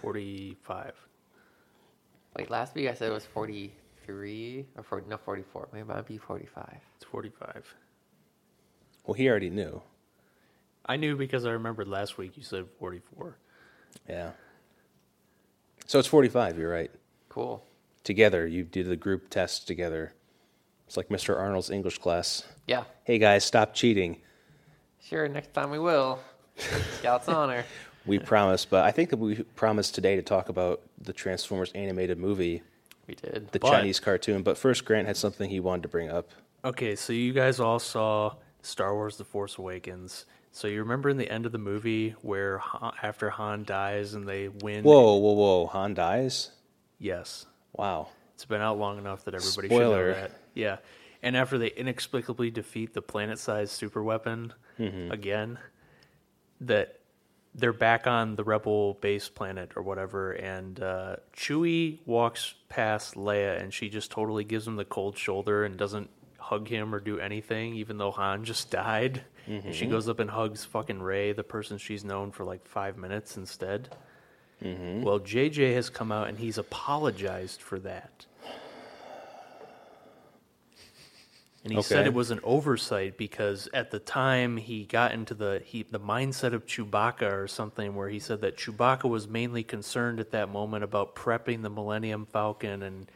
45. Wait, last week I said it was 43 or 40, no 44. Maybe it might be 45. It's 45. Well, he already knew. I knew because I remembered last week you said 44. Yeah. So it's 45, you're right. Cool. Together, you did the group test together. It's like Mr. Arnold's English class. Yeah. Hey guys, stop cheating. Sure, next time we will. Scout's honor. We promise, but I think that we promised today to talk about the Transformers animated movie, We did. the But- Chinese cartoon. But first, Grant had something he wanted to bring up. Okay, so you guys all saw Star Wars The Force Awakens. So you remember in the end of the movie where Han, after Han dies and they win? Whoa, whoa, whoa! Han dies. Yes. Wow. It's been out long enough that everybody Spoiler. should know that. Yeah. And after they inexplicably defeat the planet-sized super weapon Mm-hmm. again, that they're back on the rebel base planet or whatever, and uh, Chewie walks past Leia, and she just totally gives him the cold shoulder and doesn't hug him or do anything, even though Han just died. And she goes up and hugs fucking Rey, the person she's known for like five minutes instead. Well, JJ has come out and he's apologized for that. And he said it was an oversight because at the time he got into the he, the mindset of Chewbacca or something where he said that Chewbacca was mainly concerned at that moment about prepping the Millennium Falcon and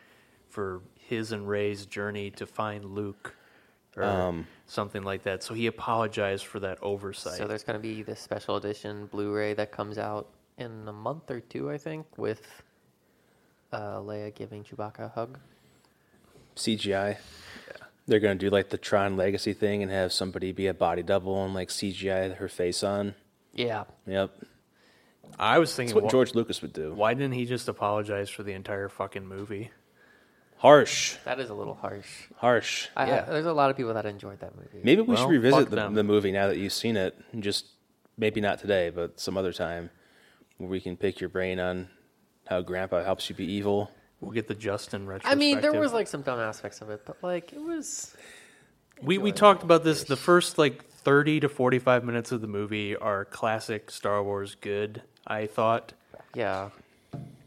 for his and Rey's journey to find Luke or Um, something like that. So he apologized for that oversight. So there's going to be this special edition Blu-ray that comes out in a month or two, I think, with uh, Leia giving Chewbacca a hug. CGI. They're gonna do like the Tron Legacy thing and have somebody be a body double and like CGI her face on. Yeah. Yep. I was That's thinking, what wh- George Lucas would do. why didn't he just apologize for the entire fucking movie? Harsh. That is a little harsh. Harsh. I, Yeah. I, there's a lot of people that enjoyed that movie. Maybe we Well, should revisit the, the movie now that you've seen it. And just maybe not today, but some other time where we can pick your brain on how Grandpa helps you be evil. We'll get the Justin I mean, there was like some dumb aspects of it, but like it was. we we talked about this. The first like thirty to forty five minutes of the movie are classic Star Wars good. I thought. Yeah.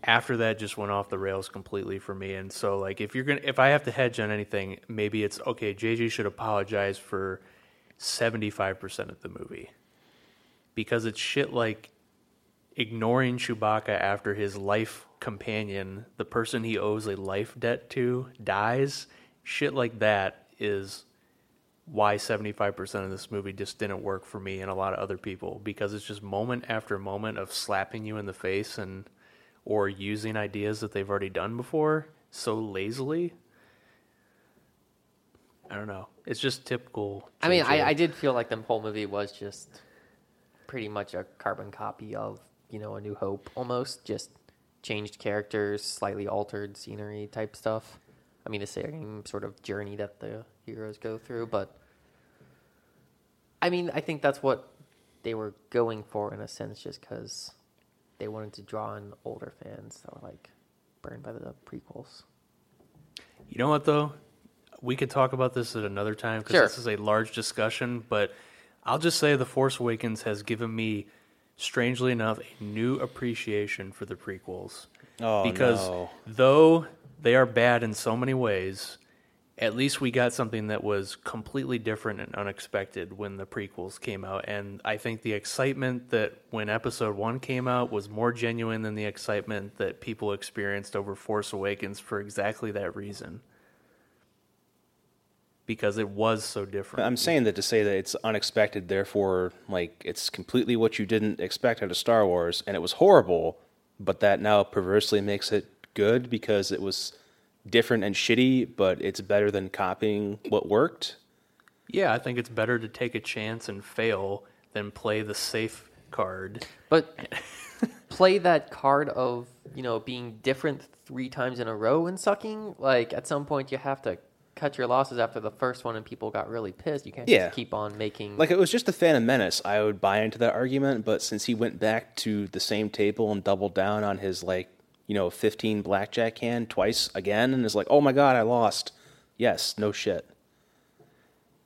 After that, just went off the rails completely for me. And so, like, if you're gonna, if I have to hedge on anything, maybe it's okay. JJ should apologize for seventy five percent of the movie because it's shit like ignoring Chewbacca after his life companion, the person he owes a life debt to, dies. Shit like that is why 75% of this movie just didn't work for me and a lot of other people because it's just moment after moment of slapping you in the face and or using ideas that they've already done before so lazily. I don't know. It's just typical. I mean, I, I did feel like the whole movie was just pretty much a carbon copy of, you know, A New Hope almost. Just changed characters, slightly altered scenery type stuff. I mean, the same sort of journey that the heroes go through, but I mean, I think that's what they were going for in a sense, just because they wanted to draw in older fans that were like burned by the prequels. You know what though? We could talk about this at another time because Sure. this is a large discussion. But I'll just say, The Force Awakens has given me, strangely enough, a new appreciation for the prequels. Oh, because no. though they are bad in so many ways, at least we got something that was completely different and unexpected when the prequels came out. And I think the excitement that when episode one came out was more genuine than the excitement that people experienced over Force Awakens for exactly that reason. Because it was so different. I'm saying that to say that it's unexpected, therefore, like it's completely what you didn't expect out of Star Wars, and it was horrible, but that now perversely makes it good because it was different and shitty, but it's better than copying what worked. yeah, I think it's better to take a chance and fail than play the safe card. But play that card of you know being different three times in a row and sucking. Like at some point you have to cut your losses after the first one, and people got really pissed. You can't Yeah. just keep on making Like it was just the Phantom Menace, I would buy into that argument, but since he went back to the same table and doubled down on his like, you know, 15 blackjack hand twice again and is like, "Oh my god, I lost." Yes, no shit.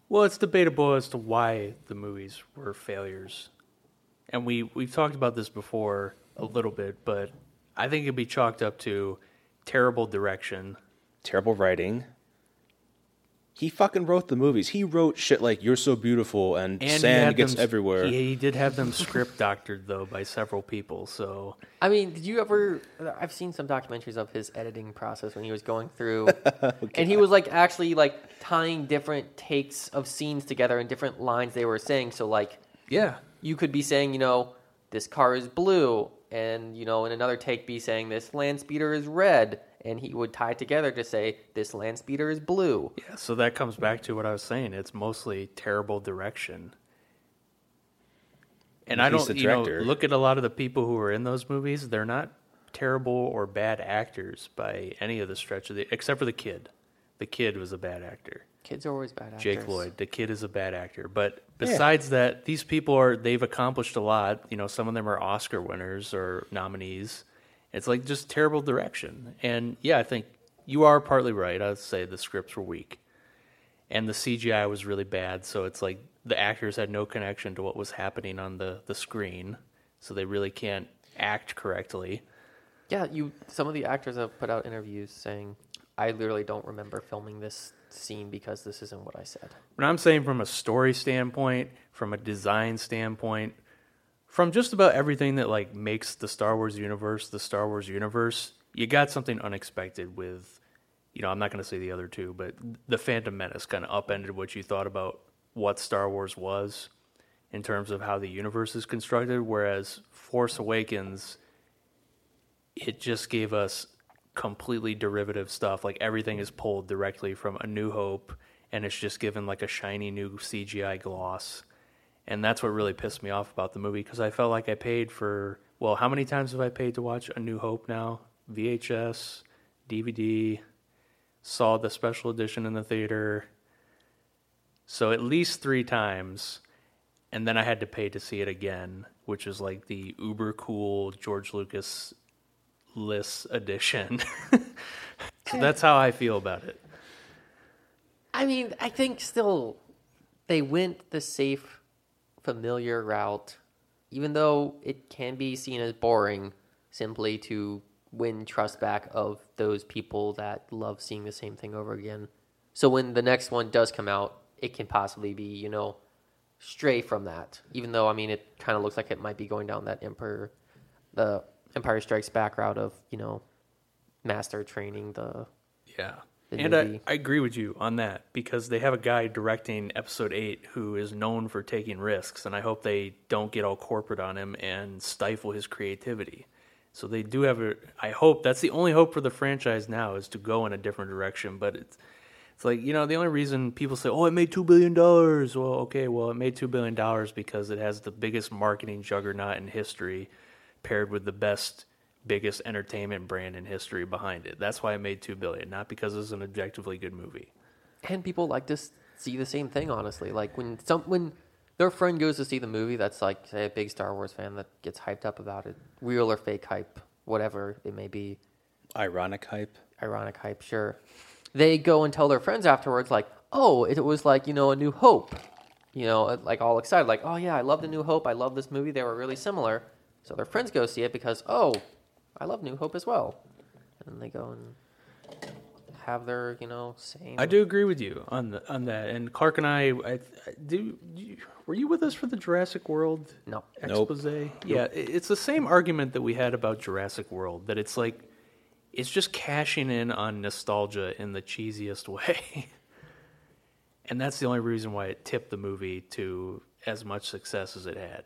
Well, it's debatable as to why the movies were failures. And we, we've talked about this before a little bit, but I think it'd be chalked up to terrible direction. Terrible writing. He fucking wrote the movies. He wrote shit like "You're so beautiful" and, And he "Sand gets them, everywhere." He, he did have them script doctored though by several people. So I mean, did you ever? I've seen some documentaries of his editing process when he was going through, and he was like actually like tying different takes of scenes together and different lines they were saying. So like, yeah, you could be saying, you know, this car is blue, and you know, in another take, be saying this land speeder is red, and he would tie together to say this land speeder is blue. yeah. So that comes back to what I was saying. It's mostly terrible direction. And I don't, you know, look at a lot of the people who are in those movies. They're not terrible or bad actors by any of the stretch of the, except for the kid. The kid was a bad actor. Kids are always bad actors. Jake Lloyd. The kid is a bad actor. But besides that, these people are they've accomplished a lot. You know, some of them are Oscar winners or nominees. It's like just terrible direction. And yeah, I think you are partly right. I'd say the scripts were weak. And the CGI was really bad, so it's like the actors had no connection to what was happening on the, the screen. So they really can't act correctly. Yeah, you. Some of the actors have put out interviews saying, "I literally don't remember filming this scene because this isn't what I said." But I'm saying from a story standpoint, from a design standpoint, from just about everything that like makes the Star Wars universe the Star Wars universe, you got something unexpected with you know, I'm not going to say the other two, but the Phantom Menace kind of upended what you thought about what Star Wars was in terms of how the universe is constructed whereas Force Awakens it just gave us completely derivative stuff. Like everything is pulled directly from A New Hope, and it's just given like a shiny new CGI gloss. And that's what really pissed me off about the movie because I felt like I paid for. Well, how many times have I paid to watch A New Hope now? VHS, DVD, saw the special edition in the theater. So at least three times. And then I had to pay to see it again, which is like the uber cool George Lucas list edition. so that's how I feel about it. I mean, I think still they went the safe, familiar route, even though it can be seen as boring simply to win trust back of those people that love seeing the same thing over again. So when the next one does come out, it can possibly be, you know, stray from that. Even though I mean it kind of looks like it might be going down that Emperor the Empire Strikes Back route of, you know, master training the Yeah. And I. I agree with you on that because they have a guy directing episode eight who is known for taking risks, and I hope they don't get all corporate on him and stifle his creativity. So they do have a. I hope that's the only hope for the franchise now is to go in a different direction. But it's it's like you know the only reason people say, "Oh, it made two billion dollars." Well, okay, well it made two billion dollars because it has the biggest marketing juggernaut in history, paired with the best, biggest entertainment brand in history behind it. That's why it made two billion, not because it's an objectively good movie. and people like to see the same thing honestly. Like when some when their friend goes to see the movie that's like say a big star wars fan that gets hyped up about it real or fake hype whatever it may be. Ironic hype. ironic hype sure. They go and tell their friends afterwards like oh it was like you know a new hope. You know uh, like all excited like oh yeah i love the new hope. I love this movie. They were really similar. So their friends go see it because oh i love new hope as well and then they go and have their you know same I do agree with you on the on that. And Clark and I, I, I do. You, were you with us for the Jurassic World no Nope. expose? Yeah, it- it's the same argument that we had about Jurassic World. That it's like it's just cashing in on nostalgia in the cheesiest way. and that's the only reason why it tipped the movie to as much success as it had.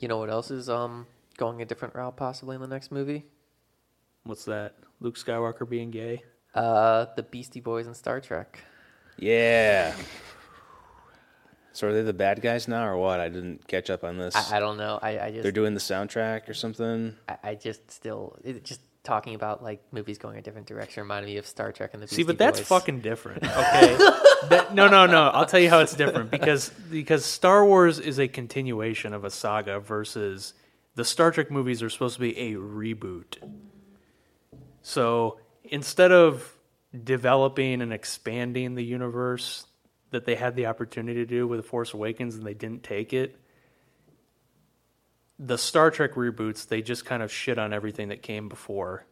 You know what else is um going a different route possibly in the next movie? What's that? Luke Skywalker being gay? Uh, the Beastie Boys in Star Trek. Yeah. So are they the bad guys now, or what? I didn't catch up on this. I, I don't know. I, I They're doing the soundtrack or something. I, I just still it, just talking about like movies going a different direction reminded me of Star Trek and the See, but that's Boys. fucking different. Okay. that, no, no, no. I'll tell you how it's different because because Star Wars is a continuation of a saga versus the Star Trek movies are supposed to be a reboot. So instead of developing and expanding the universe that they had the opportunity to do with The Force Awakens and they didn't take it, the Star Trek reboots, they just kind of shit on everything that came before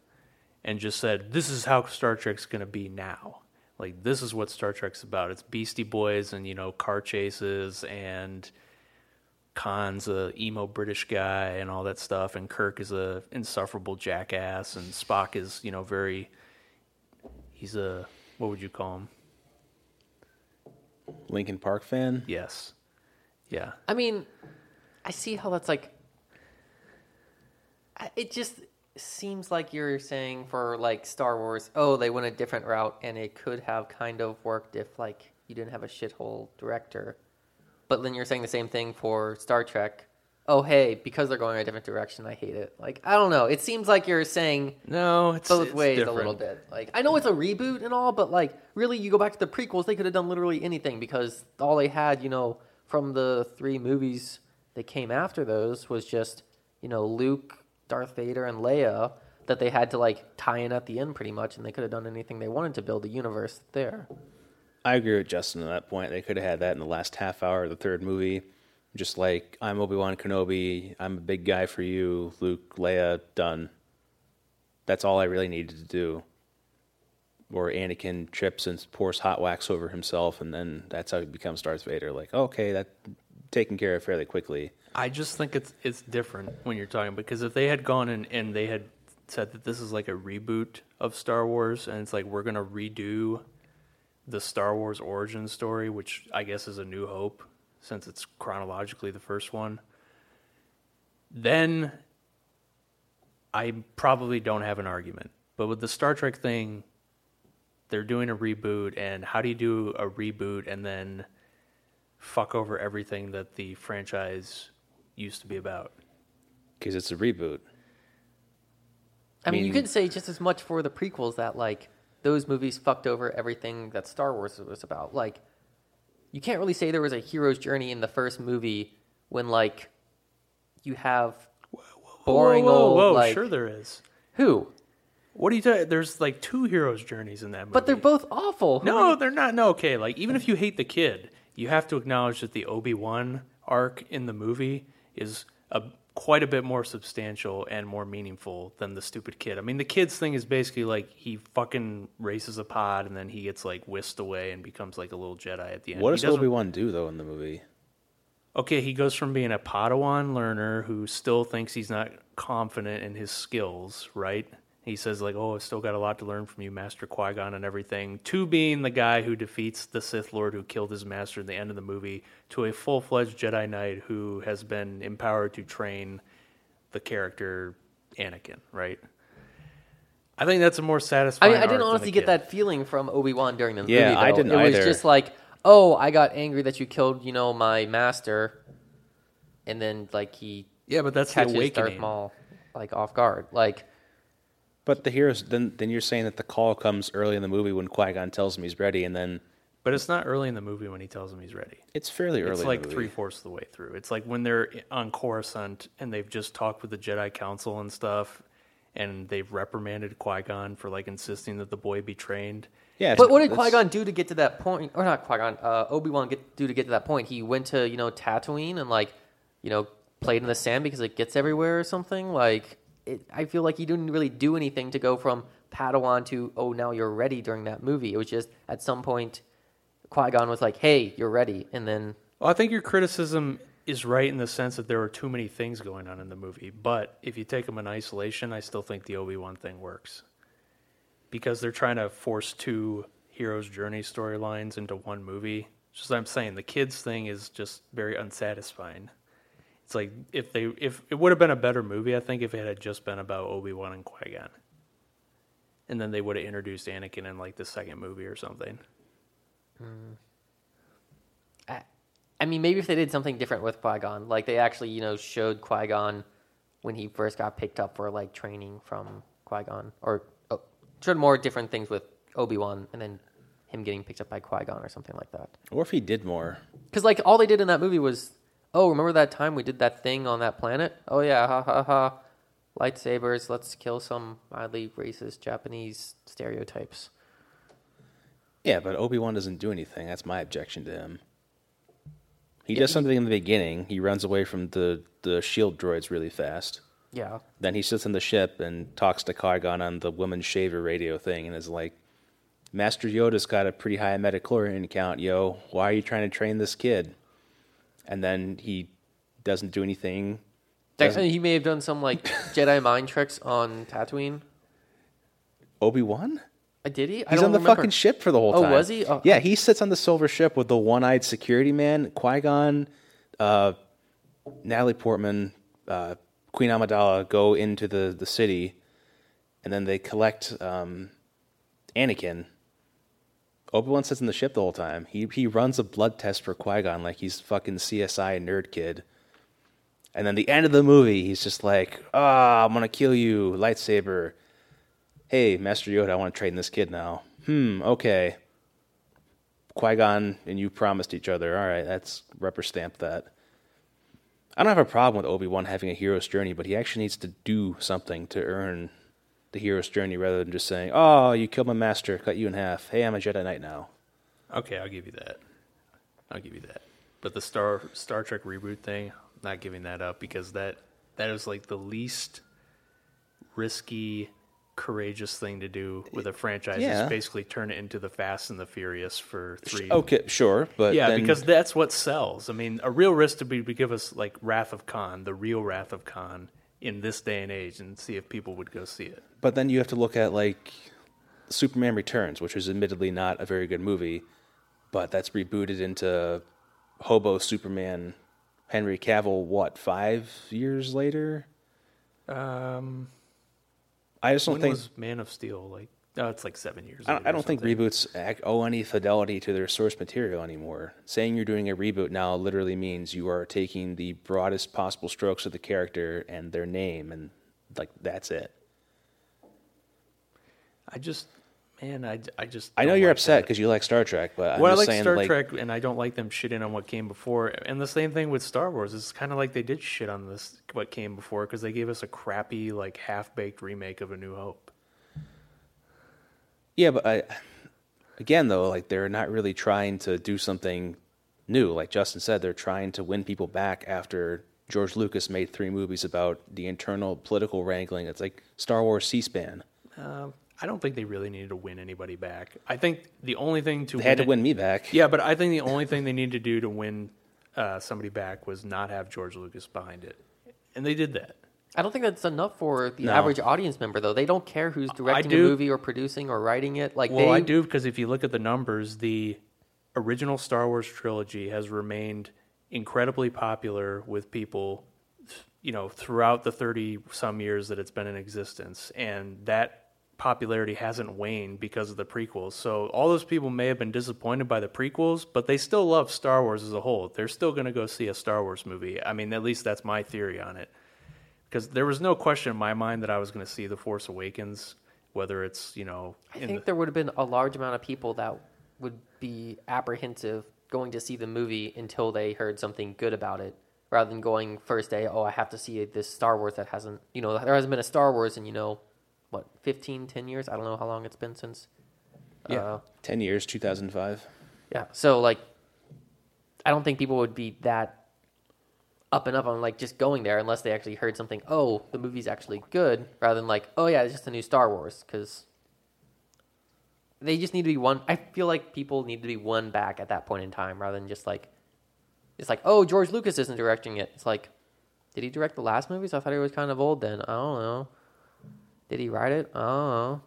and just said, this is how Star Trek's going to be now. Like, this is what Star Trek's about. It's Beastie Boys and, you know, car chases and Khan's a emo British guy and all that stuff. And Kirk is a insufferable jackass. And Spock is, you know, very, he's a, what would you call him? Linkin Park fan. Yes. Yeah. I mean, I see how that's like. It just seems like you're saying for like Star Wars, oh, they went a different route, and it could have kind of worked if like you didn't have a shithole director. But then you're saying the same thing for Star Trek. Oh, hey, because they're going a different direction, I hate it. Like I don't know. It seems like you're saying No, it's both it's ways different. a little bit. Like I know it's a reboot and all, but like really, you go back to the prequels, they could have done literally anything because all they had, you know, from the three movies that came after those was just you know Luke, Darth Vader, and Leia that they had to like tie in at the end pretty much, and they could have done anything they wanted to build a universe there. I agree with Justin on that point. They could have had that in the last half hour of the third movie. Just like, I'm Obi Wan Kenobi, I'm a big guy for you, Luke, Leia, done. That's all I really needed to do. Or Anakin trips and pours hot wax over himself, and then that's how he becomes Darth Vader. Like, okay, that taken care of fairly quickly. I just think it's it's different when you're talking because if they had gone and, and they had said that this is like a reboot of Star Wars and it's like we're gonna redo the Star Wars origin story, which I guess is a New Hope since it's chronologically the first one, then I probably don't have an argument. But with the Star Trek thing, they're doing a reboot, and how do you do a reboot and then fuck over everything that the franchise used to be about? Because it's a reboot. I mean, you mean- could say just as much for the prequels that like those movies fucked over everything that Star Wars was about. Like, you can't really say there was a hero's journey in the first movie when like you have boring whoa, whoa, old whoa, like sure there is. who, What are you talking? There's like two heroes' journeys in that movie. but they're both awful. Who no, are- they're not. No, okay. Like even if you hate the kid, you have to acknowledge that the Obi Wan arc in the movie is a quite a bit more substantial and more meaningful than the stupid kid. I mean, the kid's thing is basically like he fucking races a pod and then he gets like whisked away and becomes like a little Jedi at the end. What does Obi Wan do, though, in the movie? Okay, he goes from being a Padawan learner who still thinks he's not confident in his skills, right? He says like, "Oh, I've still got a lot to learn from you, Master Qui Gon, and everything." To being the guy who defeats the Sith Lord who killed his master at the end of the movie, to a full-fledged Jedi Knight who has been empowered to train the character Anakin, right? I think that's a more I satisfying. mean, I didn't than the honestly get kid. that feeling from Obi Wan during the Yeah, movie. Though. I didn't It was just like, oh, I got angry that you killed, you know, my master, and then like he Yeah, but that's the catches Darth awakening. Maul like off guard. Like, But the heroes, then, then you're saying that the call comes early in the movie when Qui Gon tells him he's ready, and then But it's not early in the movie when he tells him he's ready. it's fairly early. It's in like movie. three fourths of the way through. It's like when they're on Coruscant and they've just talked with the Jedi Council and stuff, and they've reprimanded Qui Gon for like insisting that the boy be trained. Yeah, but what did that's- Qui Gon do to get to that point? Or not Qui Gon? Uh, Obi Wan get do to get to that point? He went to you know Tatooine and like you know played in the sand because it gets everywhere or something. Like, it, I feel like he didn't really do anything to go from Padawan to oh now you're ready during that movie. It was just at some point Qui Gon was like, hey, you're ready, and then Well, I think your criticism is right in the sense that there are too many things going on in the movie. But if you take them in isolation, I still think the Obi Wan thing works because they're trying to force two heroes' journey storylines into one movie. Just like I'm saying, the kids thing is just very unsatisfying. It's like if they if it would have been a better movie, I think if it had just been about Obi Wan and Qui Gon, and then they would have introduced Anakin in like the second movie or something. Hmm. I, I mean, maybe if they did something different with Qui Gon, like they actually, you know, showed Qui Gon when he first got picked up for like training from Qui Gon, or oh, showed more different things with Obi Wan, and then him getting picked up by Qui Gon or something like that. Or if he did more. Because like all they did in that movie was, oh, remember that time we did that thing on that planet? Oh yeah, ha ha ha, lightsabers. Let's kill some mildly racist Japanese stereotypes. Yeah, but Obi Wan doesn't do anything. That's my objection to him. He does something in the beginning. He runs away from the the shield droids really fast. Yeah. Then he sits in the ship and talks to Qui Gon on the woman shaver radio thing, and is like, "Master Yoda's got a pretty high metachlorian count, yo. Why are you trying to train this kid?" And then he doesn't do anything. Doesn't- He may have done some like Jedi mind tricks on Tatooine. Obi Wan. Uh, Did he? I He's on the remember. fucking ship for the whole time. Oh, time. was he? Oh, yeah, he sits on the silver ship with the one-eyed security man, Qui Gon, uh, Natalie Portman, uh, Queen Amidala go into the the city, and then they collect um, Anakin. Obi Wan sits in the ship the whole time. He he runs a blood test for Qui Gon like he's fucking CSI nerd kid. And then the end of the movie, he's just like, "Ah, I'm gonna kill you, lightsaber." Hey, Master Yoda, I want to train this kid now. Hmm, okay. Qui Gon and you promised each other. All right, that's rubber stamp that. I don't have a problem with Obi Wan having a hero's journey, but he actually needs to do something to earn the hero's journey rather than just saying, "Oh, you killed my master, cut you in half. Hey, I'm a Jedi Knight now." Okay, I'll give you that. I'll give you that. But the Star Star Trek reboot thing, not giving that up because that that is like the least risky, courageous thing to do with a franchise. Yeah. Is basically turn it into the Fast and the Furious for three. Okay, sure, but yeah, then- because that's what sells. I mean, a real risk to be to give us like Wrath of Khan, the real Wrath of Khan in this day and age, and see if people would go see it. But then you have to look at like Superman Returns, which is admittedly not a very good movie, but that's rebooted into Hobo Superman Henry Cavill what, 5 years later? Um, I just don't think was Man of Steel like? No, it's like seven years. I don't, I don't think reboots owe any fidelity to their source material anymore. Saying you're doing a reboot now literally means you are taking the broadest possible strokes of the character and their name, and like that's it. I just, man, I, I just. I know you're like upset because you like Star Trek, but I'm well, I like Star like, Trek, and I don't like them shitting on what came before. And the same thing with Star Wars. It's kind of like they did shit on this what came before because they gave us a crappy, like half baked remake of A New Hope. Yeah, but I, again, though, like they're not really trying to do something new. Like Justin said, they're trying to win people back after George Lucas made three movies about the internal political wrangling. It's like Star Wars C-SPAN. Um, I don't think they really needed to win anybody back. I think the only thing to They had to it- win me back. Yeah, but I think the only thing they needed to do to win uh, somebody back was not have George Lucas behind it, and they did that. I don't think that's enough for the No. average audience member, though. They don't care who's directing a do. movie or producing or writing it. Like Well, they, I do because if you look at the numbers, the original Star Wars trilogy has remained incredibly popular with people, you know, throughout the 30 some years that it's been in existence. And that popularity hasn't waned because of the prequels. So all those people may have been disappointed by the prequels, but they still love Star Wars as a whole. They're still going to go see a Star Wars movie. I mean, at least that's my theory on it. Because there was no question in my mind that I was going to see The Force Awakens, whether it's, you know, I think the- there would have been a large amount of people that would be apprehensive going to see the movie until they heard something good about it, rather than going first day, oh, I have to see this Star Wars that hasn't, you know, there hasn't been a Star Wars in, you know, what, 15, 10 years? I don't know how long it's been since. Yeah. Uh, 10 years, 2005. yeah. So, like, I don't think people would be that up and up on, like, just going there unless they actually heard something, oh, the movie's actually good, rather than, like, oh, yeah, it's just a new Star Wars, because they just need to be one. I feel like people need to be one back at that point in time rather than just like, it's like, oh, George Lucas isn't directing it. It's like, did he direct the last movies? I thought he was kind of old then. I don't know. Did he write it? I don't know.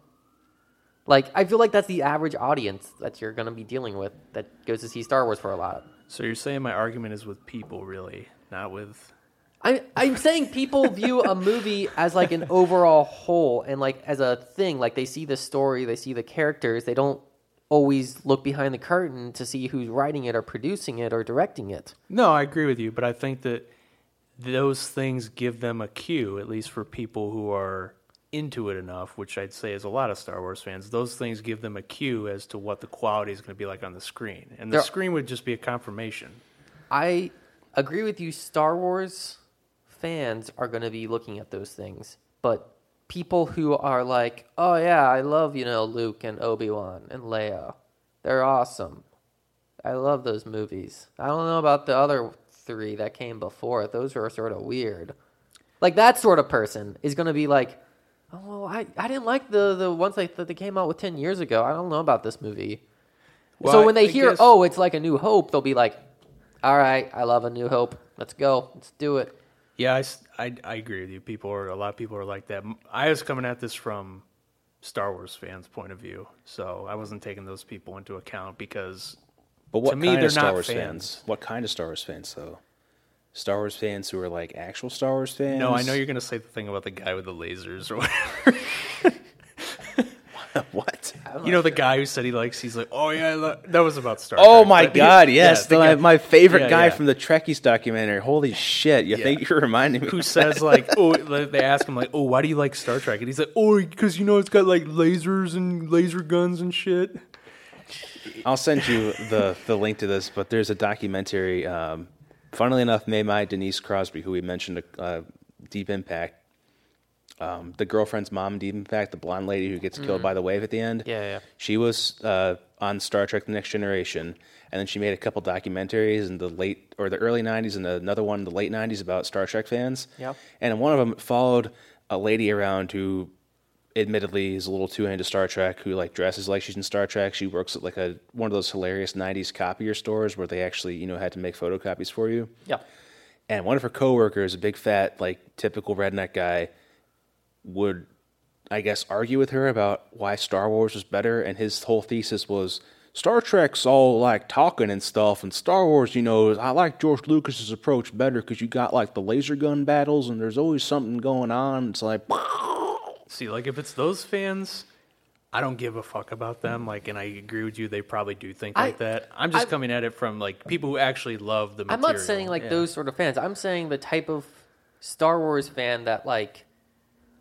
Like, I feel like that's the average audience that you're going to be dealing with that goes to see Star Wars for a lot. So you're saying my argument is with people, really, not with. I'm, I'm saying people view a movie as like an overall whole and like as a thing. Like they see the story, they see the characters. They don't always look behind the curtain to see who's writing it or producing it or directing it. No, I agree with you, but I think that those things give them a cue, at least for people who are into it enough, which I'd say is a lot of Star Wars fans. Those things give them a cue as to what the quality is going to be like on the screen, and the There- screen would just be a confirmation. I agree with you. Star Wars fans are going to be looking at those things, but people who are like, "Oh yeah, I love you know Luke and Obi Wan and Leia, they're awesome," I love those movies. I don't know about the other three that came before. it. Those are sort of weird. Like that sort of person is going to be like, oh, well, I, I didn't like the the ones like, that they came out with ten years ago. I don't know about this movie. Well, so when they I hear, guess- oh, it's like a New Hope, they'll be like, all right, I love a New Hope. Let's go. Let's do it. Yeah, I I agree with you. People are a lot of people are like that. I was coming at this from Star Wars fans' point of view, so I wasn't taking those people into account because But what To me, kind they're of Star not Wars fans. fans? What kind of Star Wars fans though? Star Wars fans who are like actual Star Wars fans? no, I know you're gonna say the thing about the guy with the lasers or whatever. what? You know the guy who said he likes. He's like, oh yeah, I lo-" that was about Star. Trek. Oh Trek, my but he- God! yeah, Yes, the the- guy my favorite Yeah, guy yeah. from the Trekkies documentary. Holy shit! You Yeah. think you're reminding me? who says like, oh, they ask him like, oh, why do you like Star Trek? And he's like, oh, because you know it's got like lasers and laser guns and shit. I'll send you the the link to this, but there's a documentary. Um, funnily enough, made by Denise Crosby, who we mentioned, uh, Deep Impact. Um, the girlfriend's mom in fact, the blonde lady who gets killed by the wave at the end. Yeah, yeah. She was uh, on Star Trek: The Next Generation, and then she made a couple documentaries in the late or the early '90s, and another one in the late '90s about Star Trek fans. Yep. And one of them followed a lady around who, admittedly, is a little too into Star Trek. Who like dresses like she's in Star Trek. She works at like a one of those hilarious '90s copier stores where they actually you know had to make photocopies for you. Yeah. And one of her coworkers, a big fat, like typical redneck guy, would, I guess, argue with her about why Star Wars was better. And his whole thesis was Star Trek's all like talking and stuff, and Star Wars, you know, I like George Lucas's approach better because you got like the laser gun battles, and there's always something going on. It's like, See, like if it's those fans, I don't give a fuck about them. Like, and I agree with you; they probably do think I- like that. I'm just I- coming at it from like people who actually love the I'm not saying like Yeah. those sort of fans. I'm saying the type of Star Wars fan that like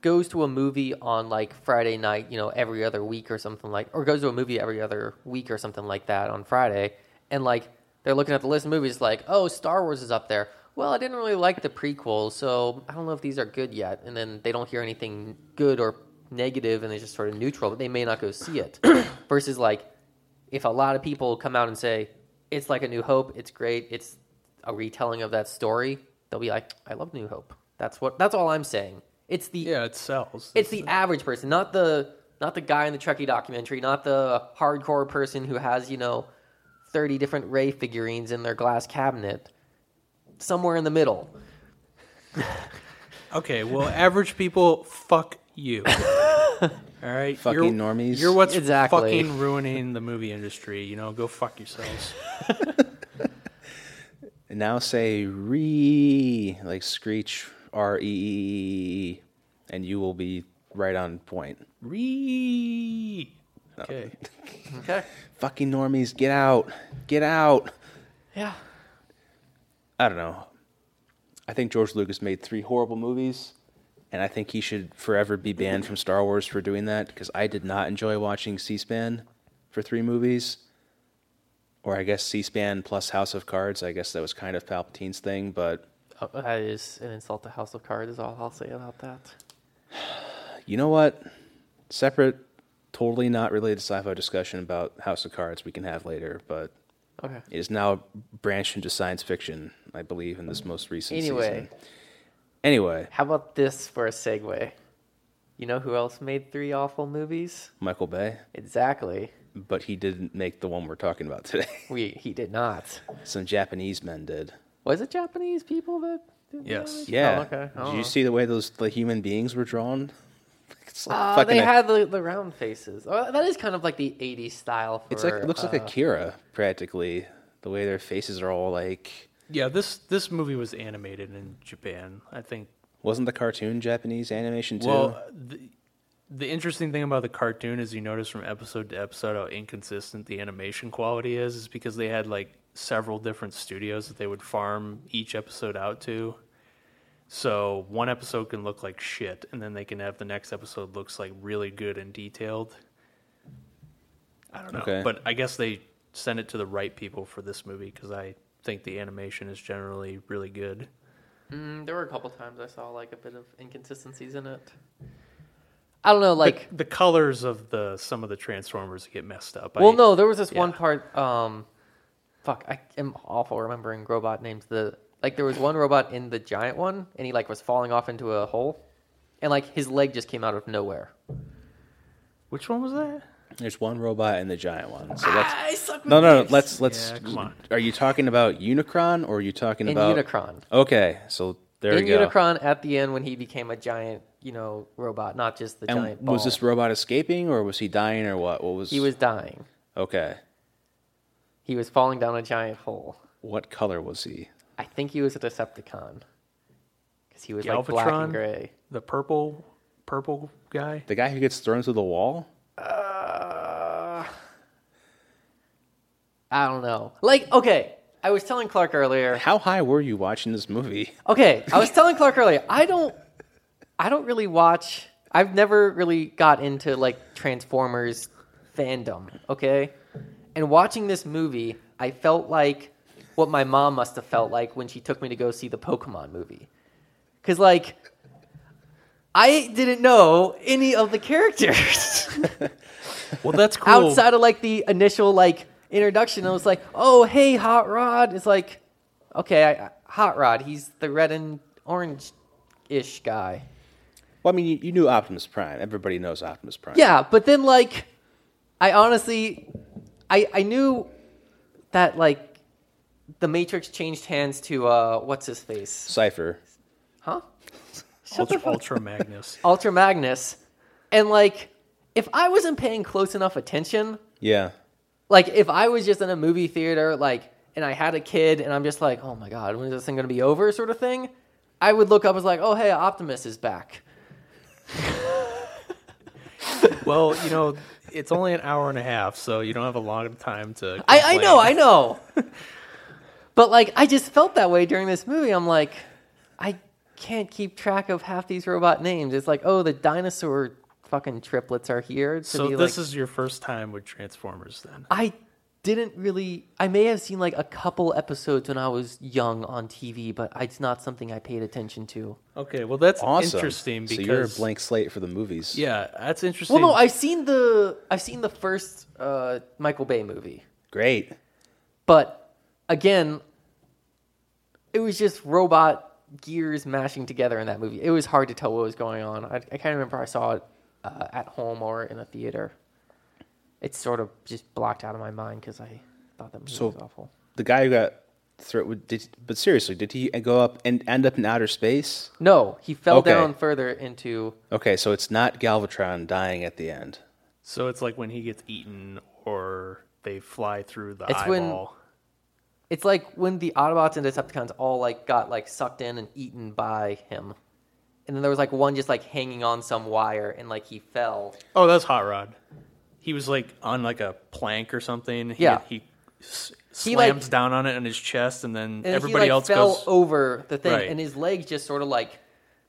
goes to a movie on like Friday night, you know, every other week or something like, or goes to a movie every other week or something like that on Friday, and like they're looking at the list of movies like, oh, Star Wars is up there. Well, I didn't really like the prequels, so I don't know if these are good yet. And then they don't hear anything good or negative, and they're just sort of neutral, but they may not go see it. Versus like if a lot of people come out and say it's like a New Hope, it's great, it's a retelling of that story, they'll be like, I love New Hope. That's what. That's all I'm saying. It's the yeah, it sells. it's the average person, not the not the guy in the Trekkie documentary, not the hardcore person who has you know thirty different Rey figurines in their glass cabinet. Somewhere in the middle. okay. Well, average people, fuck you. All right, Fucking you're, normies. You're what's Exactly. fucking ruining the movie industry. You know, go fuck yourselves. and now say re like screech R E E E E, and you will be right on point. Re. Okay. Okay. Fucking normies, get out, get out. Yeah. I don't know. I think George Lucas made three horrible movies, and I think he should forever be banned from Star Wars for doing that because I did not enjoy watching C-SPAN for three movies. Or I guess C-SPAN plus House of Cards. I guess that was kind of Palpatine's thing, but Uh, that is an insult to House of Cards. Is all I'll say about that. you know what? Separate, totally not related sci-fi discussion about House of Cards we can have later, but Okay. it is now branched into science fiction, I believe, in this mm. most recent Anyway. season. Anyway, How about this for a segue? You know who else made three awful movies? Michael Bay. Exactly. but he didn't make the one we're talking about today. We he did not. Some Japanese men did. Was it Japanese people that? Did Yes. that? Yeah. Oh, okay. Did you see the way those the human beings were drawn? It's like Uh, fucking they a- had the, the round faces. Oh, that is kind of like the '80s style. For, it's like it looks like uh, Akira practically. The way their faces are all like. Yeah, this this movie was animated in Japan. I think. Wasn't the cartoon Japanese animation too? Well, the, the interesting thing about the cartoon is you notice from episode to episode how inconsistent the animation quality is. Is because they had like several different studios that they would farm each episode out to. So one episode can look like shit, and then they can have the next episode looks like really good and detailed. I don't know, Okay. but I guess they sent it to the right people for this movie because I think the animation is generally really good. mm, there were a couple times I saw like a bit of inconsistencies in it. I don't know, like. the, the colors of the some of the transformers get messed up. well, I- no, there was this one part. Um, fuck, I am awful remembering robot names. The like there was one robot in the giant one, and he like was falling off into a hole, and like his leg just came out of nowhere. Which one was that? There's one robot and the giant one. So let's ah, I suck with no, no, no. names. Let's let's. Yeah, come on. Are you talking about Unicron or are you talking in about Unicron. Okay, so there in we go. Unicron, at the end when he became a giant, you know, robot, not just the and giant ball. was this robot escaping or was he dying or what? What was He was dying. okay? He was falling down a giant hole. What color was he? I think he was a Decepticon because he was like black and gray. The purple, purple guy. The guy who gets thrown through the wall? Uh, I don't know. Like, okay, I was telling Clark earlier. How high were you watching this movie? Okay, I was telling Clark earlier. I don't, I don't really watch. I've never really got into like Transformers fandom. Okay, and watching this movie, I felt like what my mom must have felt like when she took me to go see the Pokemon movie. Cause like, I didn't know any of the characters. Well, that's cool. outside of like the initial like introduction, I was like, "Oh, hey, Hot Rod." It's like, okay, I, Hot Rod. He's the red and orange ish guy. Well, I mean, you, you knew Optimus Prime. Everybody knows Optimus Prime. Yeah, but then like, I honestly, I I knew that like the Matrix changed hands to uh what's his face, Cipher. huh? Ultra, Ultra Magnus. Ultra Magnus, and like, if I wasn't paying close enough attention, Yeah. like if I was just in a movie theater, like, and I had a kid, and I'm just like, oh my god, when is this thing gonna be over, sort of thing, I would look up as like, oh hey, Optimus is back. Well, you know, it's only an hour and a half, so you don't have a long time to. I, I know, I know, but like, I just felt that way during this movie. I'm like, I can't keep track of half these robot names. It's like, oh, the dinosaur fucking triplets are here. To So this like, is your first time with Transformers, then? I didn't really. I may have seen like a couple episodes when I was young on TV, but it's not something I paid attention to. Okay, well that's Awesome. interesting because so you're a blank slate for the movies. Yeah, that's interesting. Well, no, I've seen the I've seen the first uh, Michael Bay movie, Great. but again, it was just robot gears mashing together in that movie. It was hard to tell what was going on. I, I can't remember if I saw it uh, at home or in a theater. It's sort of just blocked out of my mind because I thought that movie So- was awful. The guy who got thrown. Did, but seriously, did he go up and end up in outer space? No, he fell Okay. down further into. Okay, so it's not Galvatron dying at the end. So it's like when he gets eaten or they fly through the It's when- eyeball. It's like when the Autobots and Decepticons all like got like sucked in and eaten by him, and then there was like one just like hanging on some wire and like he fell. Oh, that's Hot Rod. He was like on like a plank or something. He, Yeah. He, s- He, like- slams down on it on his chest, and then And everybody he like else fell goes. over the thing, Right. and his legs just sort of like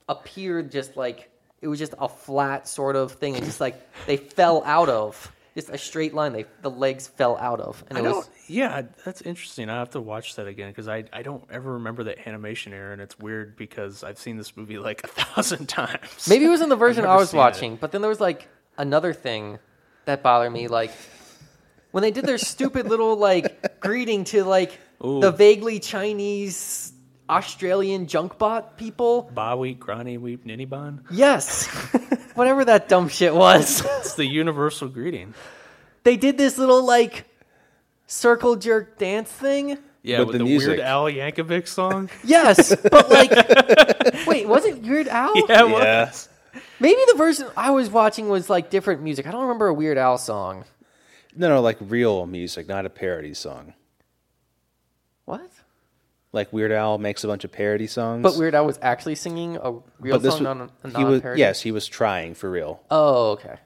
appeared, just like it was just a flat sort of thing, and just like they fell out of just a straight line. They the legs fell out of, and I it don't, was yeah, that's interesting. I have to watch that again because I, I don't ever remember that animation era, and it's weird because I've seen this movie like a thousand times. maybe it was in the version I never was seen it. watching, but then there was like another thing that bothered me, like when they did their stupid little like greeting to like Ooh. the vaguely Chinese Australian junkbot people. Ba weep, granny weep, ninny bon. Yes, whatever that dumb shit was. It's the universal greeting. they did this little like circle jerk dance thing. Yeah, But with the the, music- Weird Al Yankovic song. Yes, but like, wait, was it Weird Al? yeah, it Yeah. was. Maybe the version I was watching was like different music. I don't remember a Weird Al song. No, no, like real music, not a parody song. What? Like Weird Al makes a bunch of parody songs. But Weird Al was actually singing a real but this song, was, not a, he was, parody. yes, he was trying for real. Oh, okay.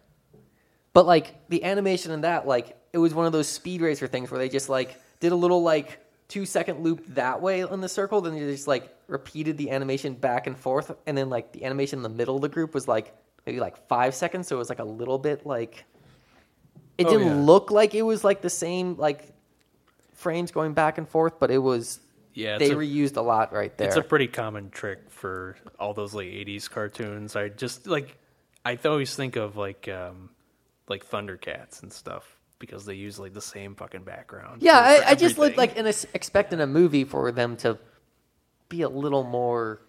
But like the animation in that, like it was one of those speed racer things where they just like did a little like two second loop that way in the circle, then they just like repeated the animation back and forth, and then like the animation in the middle of the group was like maybe like five seconds, so it was like a little bit like it Oh, didn't yeah. look like it was like the same like frames going back and forth, but it was Yeah, they a- reused a lot right there. It's a pretty common trick for all those late '80s cartoons. I just like I always think of like um, like Thundercats and stuff. Because they use like the same fucking background. Yeah, for- for I, I just look like in a, expecting a movie for them to be a little more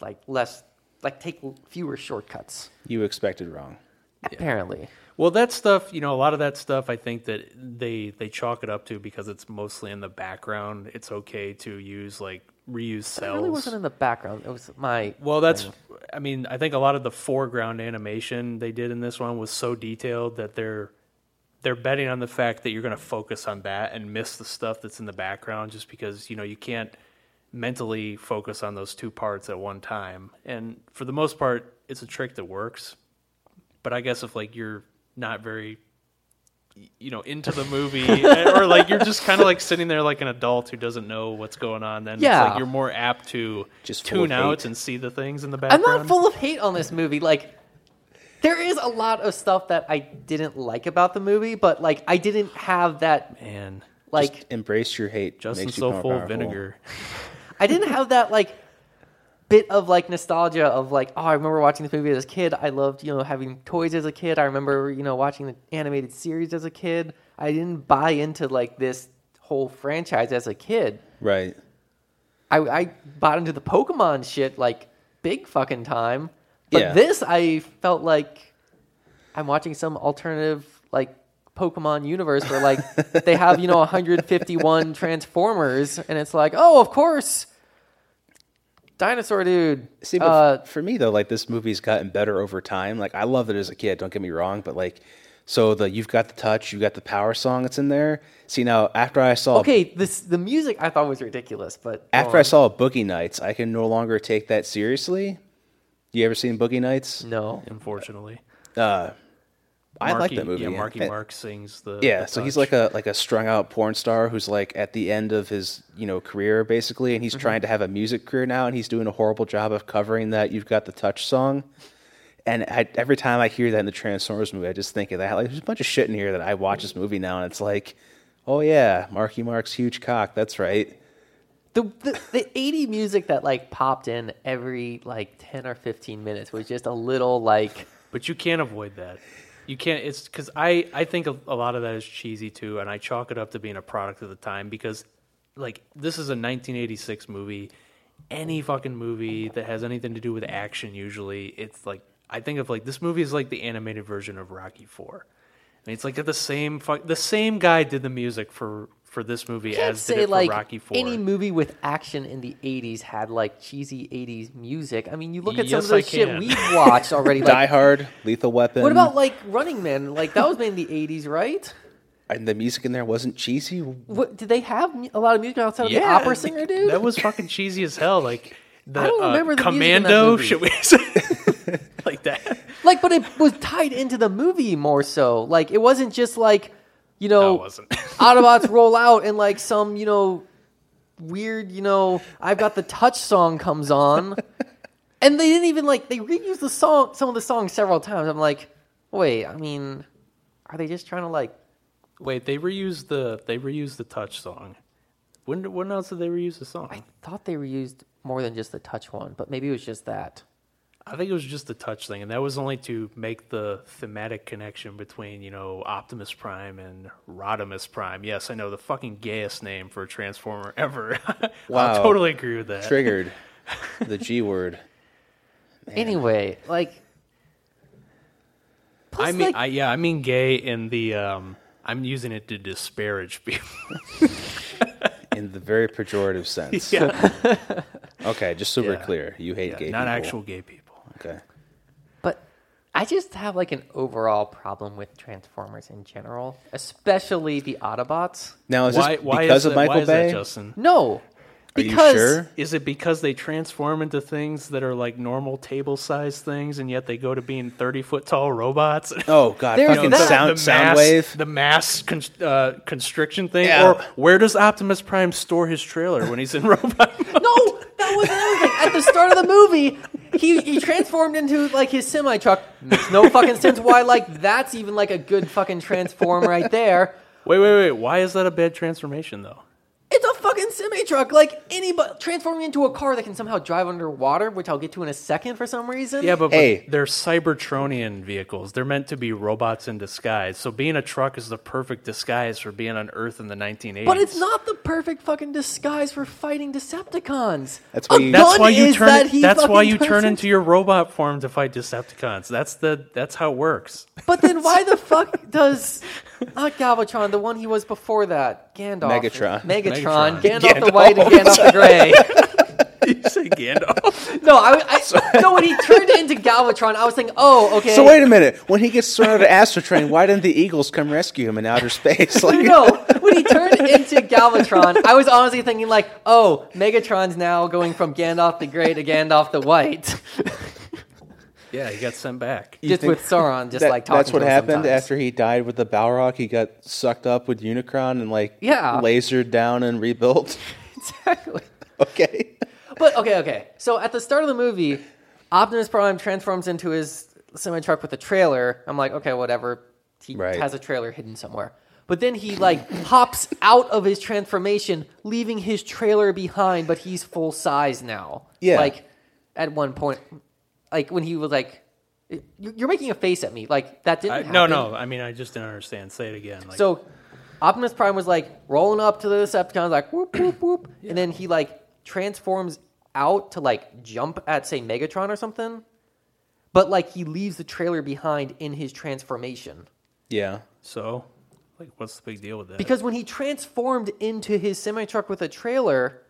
like less like take fewer shortcuts. You expected wrong. Apparently, Well, that stuff, you know, a lot of that stuff, I think that they they chalk it up to because it's mostly in the background. It's okay to use like reuse cells. it cells. really wasn't in the background. It was my well, that's. thing. I mean, I think a lot of the foreground animation they did in this one was so detailed that they're they're betting on the fact that you're going to focus on that and miss the stuff that's in the background, just because you know you can't mentally focus on those two parts at one time. And for the most part, it's a trick that works. But I guess if like you're not very you know into the movie eh, or like you're just kind of like sitting there like an adult who doesn't know what's going on then it's Yeah. like you're more apt to Just tune out hate. and see the things in the background I'm not full of hate on this movie. Like, there is a lot of stuff that I didn't like about the movie, but like I didn't have that man like Just embrace your hate. justin's Makes you so more full of vinegar I didn't have that like bit of like nostalgia of like oh I remember watching this movie as a kid. I loved you know having toys as a kid. I remember you know watching the animated series as a kid. I didn't buy into like this whole franchise as a kid. Right. I, I bought into the Pokemon shit like big fucking time. But Yeah. this, I felt like I'm watching some alternative like Pokemon universe where like they have you know 151 Transformers, and it's like, oh, of course, dinosaur dude. See, but uh, for me though, like this movie's gotten better over time. Like I loved it as a kid. Don't get me wrong, but like, so the you've got the touch, you got the power song that's in there. See now, after I saw okay, this the music I thought was ridiculous, but after I saw Boogie Nights, I can no longer take that seriously. You ever seen Boogie Nights? no, unfortunately Uh, I like Marky- that movie. yeah marky Eh, mark sings the Yeah, the so he's like a like a strung out porn star who's like at the end of his you know career basically, and he's Mm-hmm. trying to have a music career now, and he's doing a horrible job of covering that. You've got the touch song, and I, every time I hear that in the Transformers movie, I just think of that. Like, there's a bunch of shit in here that I watch this movie now, and it's like, oh yeah, Marky Mark's huge cock. That's right. The, the the 80 music that like popped in every like 10 or 15 minutes was just a little like But you can't avoid that. You can't. It's because I I think a, a lot of that is cheesy too, and I chalk it up to being a product of the time because, like, this is a 1986 movie. Any fucking movie that has anything to do with action, usually it's like I think of like this movie is like the animated version of Rocky Four. I mean, it's like the same fuck. The same guy did the music for for this movie can't as did say it for like Rocky Four. any movie with action in the 80s had like cheesy 80s music. I mean, you look at Yes, some of I the shit can. we've watched already. Die Hard, Lethal Weapon. what about like Running Man? Like that was made in the 80s, right? and the music in there wasn't cheesy? What did they have a lot of music outside of the opera singer, dude? That was fucking cheesy as hell. Like the I don't uh, remember the music in that Commando. movie. Should we say like that? like, but it was tied into the movie more so. Like, it wasn't just like, you know, wasn't. Autobots roll out and like some, you know, weird, you know, I've got the touch song comes on. and they didn't even like they reused the song some of the songs several times. I'm like, wait, I mean, are they just trying to like Wait, they reused the they reused the touch song. When when else did they reuse the song? I thought they reused more than just the touch one, but maybe it was just that. I think it was just the touch thing, and that was only to make the thematic connection between you know Optimus Prime and Rodimus Prime. Yes, I know the fucking gayest name for a Transformer ever. Wow. I'll totally agree with that. Triggered. the G word. Anyway, like plus, I mean, like, I, yeah, I mean gay in the. Um, I'm using it to disparage people. In the very pejorative sense. yeah, Okay, just so we're Yeah. clear, you hate Yeah, gay not people. actual gay people. Okay. But I just have like an overall problem with Transformers in general, especially the Autobots. Now is Why? this Why because is of that, Michael why is Bay? that, Justin? No, Are you because sure? Is it because they transform into things that are like normal table size things, and yet they go to being thirty foot tall robots? Oh god, There's fucking that. sound the mass, Soundwave. the mass con- uh, constriction thing, Yeah. or where does Optimus Prime store his trailer when he's in robot? mode? no, that was another thing. At the start of the movie, he he transformed into like his semi truck. Makes no fucking sense why like that's even like a good fucking transform right there. Wait, wait, wait. Why is that a bad transformation though? It's a fucking fucking semi truck. Like anybody transforming into a car that can somehow drive underwater, which I'll get to in a second for some reason. Yeah, but, but Hey. they're Cybertronian vehicles. They're meant to be robots in disguise. So being a truck is the perfect disguise for being on Earth in the 1980s. But it's not the perfect fucking disguise for fighting Decepticons. That's why A you- That's gun why you is turn. that he that's why fucking you turns turn into your robot form to fight Decepticons. That's the. That's how it works. But then why the fuck does not Galvatron, the one he was before that, Gandalf, Megatron. Megatron, Megatron. Gandalf, the white and Gandalf the gray. you say Gandalf. No, I, I no. When he turned into Galvatron, I was thinking, oh, okay. So wait a minute. When he gets thrown out of Astrotrain, why didn't the Eagles come rescue him in outer space? Like, No, when he turned into Galvatron, I was honestly thinking like, oh, Megatron's now going from Gandalf the Grey to Gandalf the White, Yeah, he got sent back. just think with Sauron, just that- like talking. that's what to him happened sometimes. after he died with the Balrog. He got sucked up with Unicron and like Yeah. lasered down and rebuilt. Exactly. okay. But okay, okay. So at the start of the movie, Optimus Prime transforms into his semi truck with a trailer. I'm like, okay, whatever. He Right. has a trailer hidden somewhere. But then he like hops out of his transformation, leaving his trailer behind, but he's full size now. Yeah. Like at one point, like when he was like, "You- "You're making a face at me," like that didn't. I, happen. no, no. I mean, I just didn't understand. Say it again. Like, So Optimus Prime was like rolling up to the Decepticons, like whoop whoop whoop, and then he like transforms out to like jump at say Megatron or something. But like he leaves the trailer behind in his transformation. Yeah. so, like, what's the big deal with that? Because when he transformed into his semi truck with a trailer,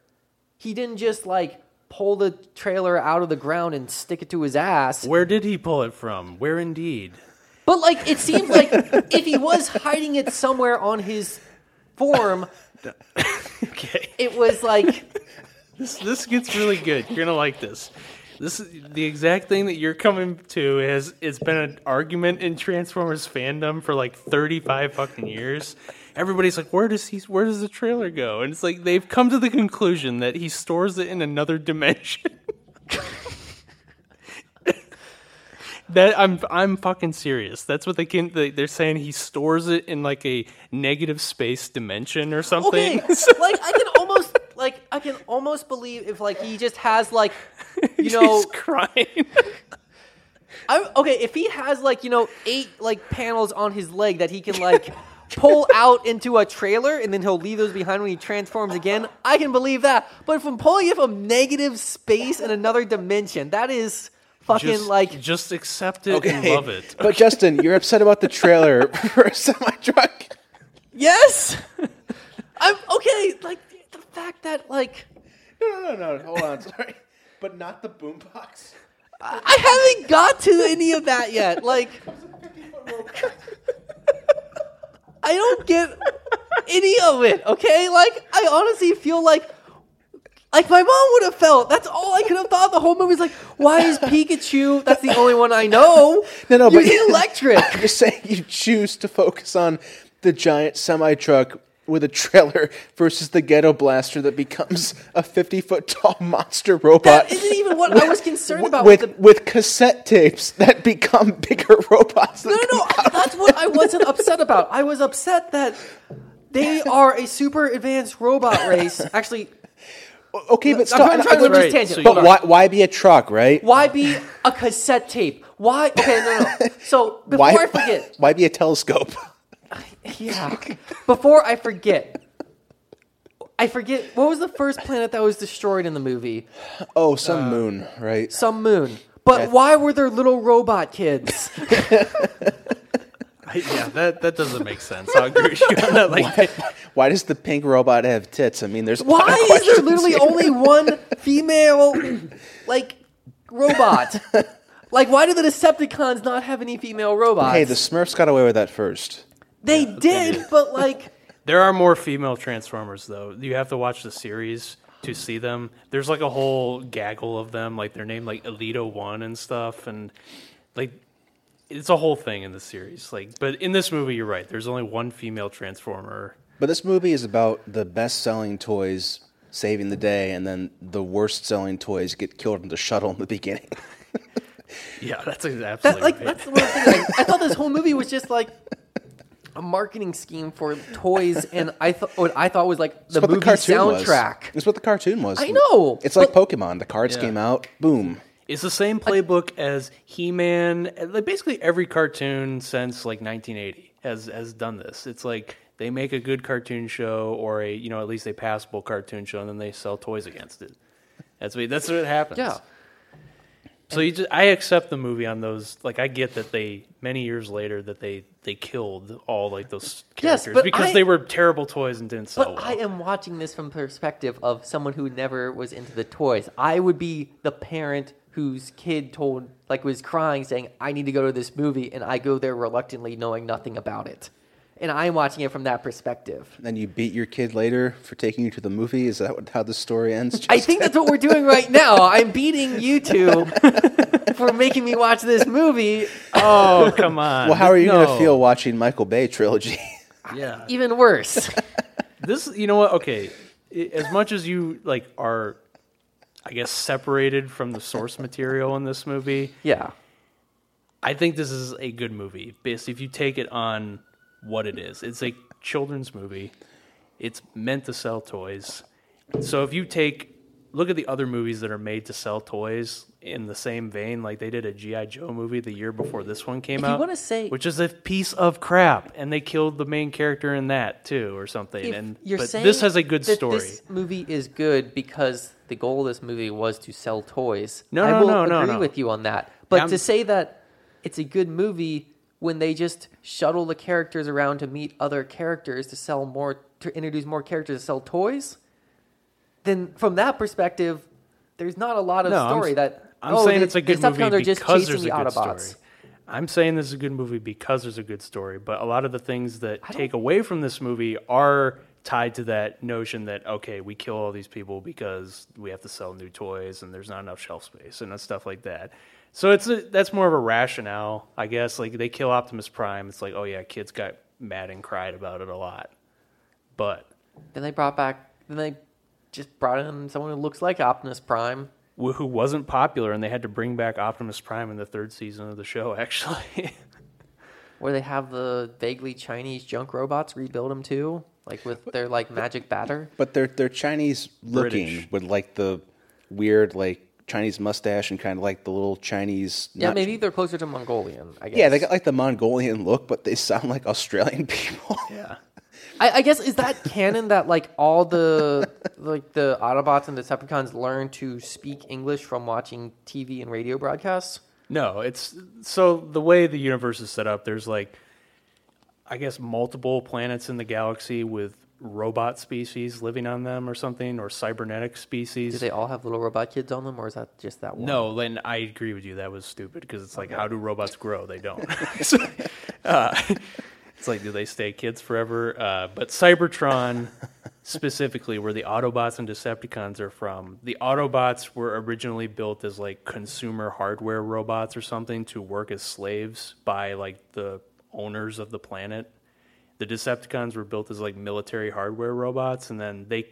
he didn't just like pull the trailer out of the ground and stick it to his ass. where did he pull it from? Where indeed? But like it seems like if he was hiding it somewhere on his form, Okay. it was like This this gets really good. You're gonna like this. This is the exact thing that you're coming to is it's been an argument in Transformers fandom for like 35 fucking years. Everybody's like, where does he? Where does the trailer go? And it's like they've come to the conclusion that he stores it in another dimension. that I'm I'm fucking serious. That's what they can. They, they're saying he stores it in like a negative space dimension or something. Okay, like I can almost like I can almost believe if like he just has like you know He's crying. I, okay if he has like you know eight like panels on his leg that he can like pull out into a trailer and then he'll leave those behind when he transforms again. I can believe that, but from pulling it from negative space in another dimension, that is fucking just, like just accept it and love it. But Justin, you're upset about the trailer for a semi truck. yes. I'm okay. Like the fact that like No, no, no, no. Hold on. Sorry. But not the boombox. I haven't got to any of that yet. Like, I don't get any of it. Okay, like I honestly feel like. Like my mom would have felt. That's all I could have thought. The whole movie's like, why is Pikachu? That's the only one I know. No, no, but- using electric. You're saying you choose to focus on the giant semi truck with a trailer versus the ghetto blaster that becomes a 50 foot tall monster robot. That isn't even what I was concerned about with, with the with cassette tapes that become bigger robots. No, no, no. That's what I wasn't upset about. I was upset that they are a super advanced robot race. Actually, Okay, but I'm stop. trying, I'm trying to Right, leave tangent. so but why, why be a truck, right? Why be a cassette tape? Why? Okay, no, no. So before Why, I forget, why be a telescope? Yeah. Before I forget, I forget what was the first planet that was destroyed in the movie? Oh, some uh, moon, right? Some moon. But Yeah. why were there little robot kids? Yeah, that, that doesn't make sense. I agree with you on that. Like, Why does the pink robot have tits? I mean, there's a lot of Why is there questions literally here. only one female, like, robot? Like, why do the Decepticons not have any female robots? Hey, the Smurfs got away with that first. They did, but like, there are more female Transformers, though. You have to watch the series to see them. There's like a whole gaggle of them. Like they're named like Elita One and stuff, and like it's a whole thing in the series. Like, but in this movie, you're right. There's only one female Transformer. But this movie is about the best selling toys saving the day, and then the worst selling toys get killed in the shuttle in the beginning. Yeah, that's that absolutely like right. that's the one thing. Like, I thought this whole movie was just like, a marketing scheme for toys, and I thought what I thought was like the That's what movie soundtrack. Was. That's what the cartoon was. I know, It's like Pokemon. The cards Yeah. came out, boom. It's the same playbook as He-Man. Like basically every cartoon since like 1980 has has done this. It's like they make a good cartoon show or a you know at least a passable cartoon show, and then they sell toys against it. That's what that's what happens. Yeah. So you just, I accept the movie on those. Like I get that they many years later that they they killed all like those Yes, characters but because I- they were terrible toys and didn't sell But well. I am watching this from the perspective of someone who never was into the toys. I would be the parent whose kid told, like, was crying, saying, "I need to go to this movie," and I go there reluctantly, knowing nothing about it. And I'm watching it from that perspective. Then you beat your kid later for taking you to the movie. Is that what, how the story ends? I think that's what we're doing right now. I'm beating you two for making me watch this movie. oh, oh. come on! well, how are you going to feel watching Michael Bay trilogy? Yeah. Even worse. this you know what okay as much as you like are i guess separated from the source material in this movie yeah. i think this is a good movie basically if you take it on what it is it's a children's movie it's meant to sell toys so if you take look at the other movies that are made to sell toys in the same vein like they did a gi joe movie the year before this one came If you out wanna say- which is a piece of crap and they killed the main character in that too or something and you're but saying this has a good story This movie is good because the goal of this movie was to sell toys. No, I no, will no, no, agree no. with you on that. But I'm- to say that it's a good movie when they just shuttle the characters around to meet other characters to sell more to introduce more characters to sell toys, then from that perspective, there's not a lot of No, I'm story that I'm oh, saying the, it's a good movie are just because chasing there's a the good Autobots. story. I'm saying this is a good movie because there's a good story, but a lot of the things that take away from this movie are tied to that notion that okay, we kill all these people because we have to sell new toys and there's not enough shelf space and stuff like that. So it's a, that's more of a rationale, I guess. Like they kill Optimus Prime, it's like oh yeah, kids got mad and cried about it a lot, but Then they brought back. Then they just brought in someone who looks like Optimus Prime. who wasn't popular and they had to bring back Optimus Prime in the third season of the show actually. Where they have the vaguely Chinese junk robots rebuild them too, like with their like magic batter. But they're they're Chinese looking British. with like the weird like Chinese mustache and kind of like the little Chinese. Yeah, not- maybe they're closer to Mongolian. I guess. Yeah, they got like the Mongolian look, but they sound like Australian people. yeah. I, I guess is that canon that like all the like the Autobots and the Decepticons learn to speak English from watching TV and radio broadcasts. No, it's so the way the universe is set up. There's like, I guess, multiple planets in the galaxy with robot species living on them, or something, or cybernetic species. Do they all have little robot kids on them, or is that just that one? No, Len, I agree with you. That was stupid because it's like, how do robots grow? They don't. So, uh, it's like, do they stay kids forever? Uh, but Cybertron, specifically, where the Autobots and Decepticons are from, the Autobots were originally built as like consumer hardware robots or something to work as slaves by like the owners of the planet. The Decepticons were built as like military hardware robots, and then they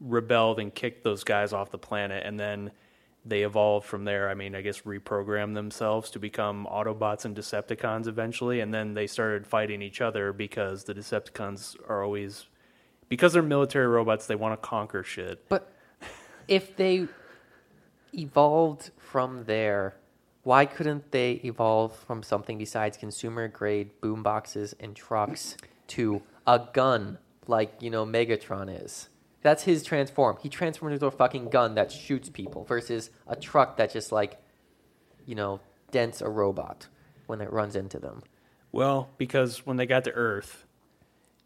rebelled and kicked those guys off the planet, and then they evolved from there. I mean, I guess reprogrammed themselves to become Autobots and Decepticons eventually, and then they started fighting each other because the Decepticons are always because they're military robots. They want to conquer shit. But if they evolved from there, why couldn't they evolve from something besides consumer grade boom boxes and trucks to a gun like, you know, Megatron is? That's his transform. He transforms into a fucking gun that shoots people versus a truck that just like, you know, dents a robot when it runs into them. Well, because when they got to Earth,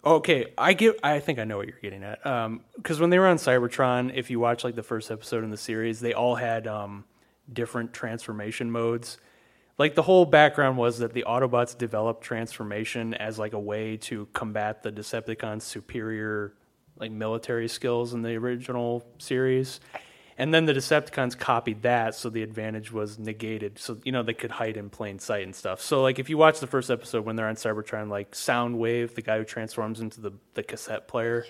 okay, I get. I think I know what you're getting at. Because when they were on Cybertron, if you watch like the first episode in the series, they all had um, different transformation modes. Like the whole background was that the Autobots developed transformation as like a way to combat the Decepticons' superior like military skills in the original series. And then the Decepticons copied that, so the advantage was negated. So you know they could hide in plain sight and stuff. So like if you watch the first episode when they're on Cybertron, like Soundwave, the guy who transforms into the the cassette player,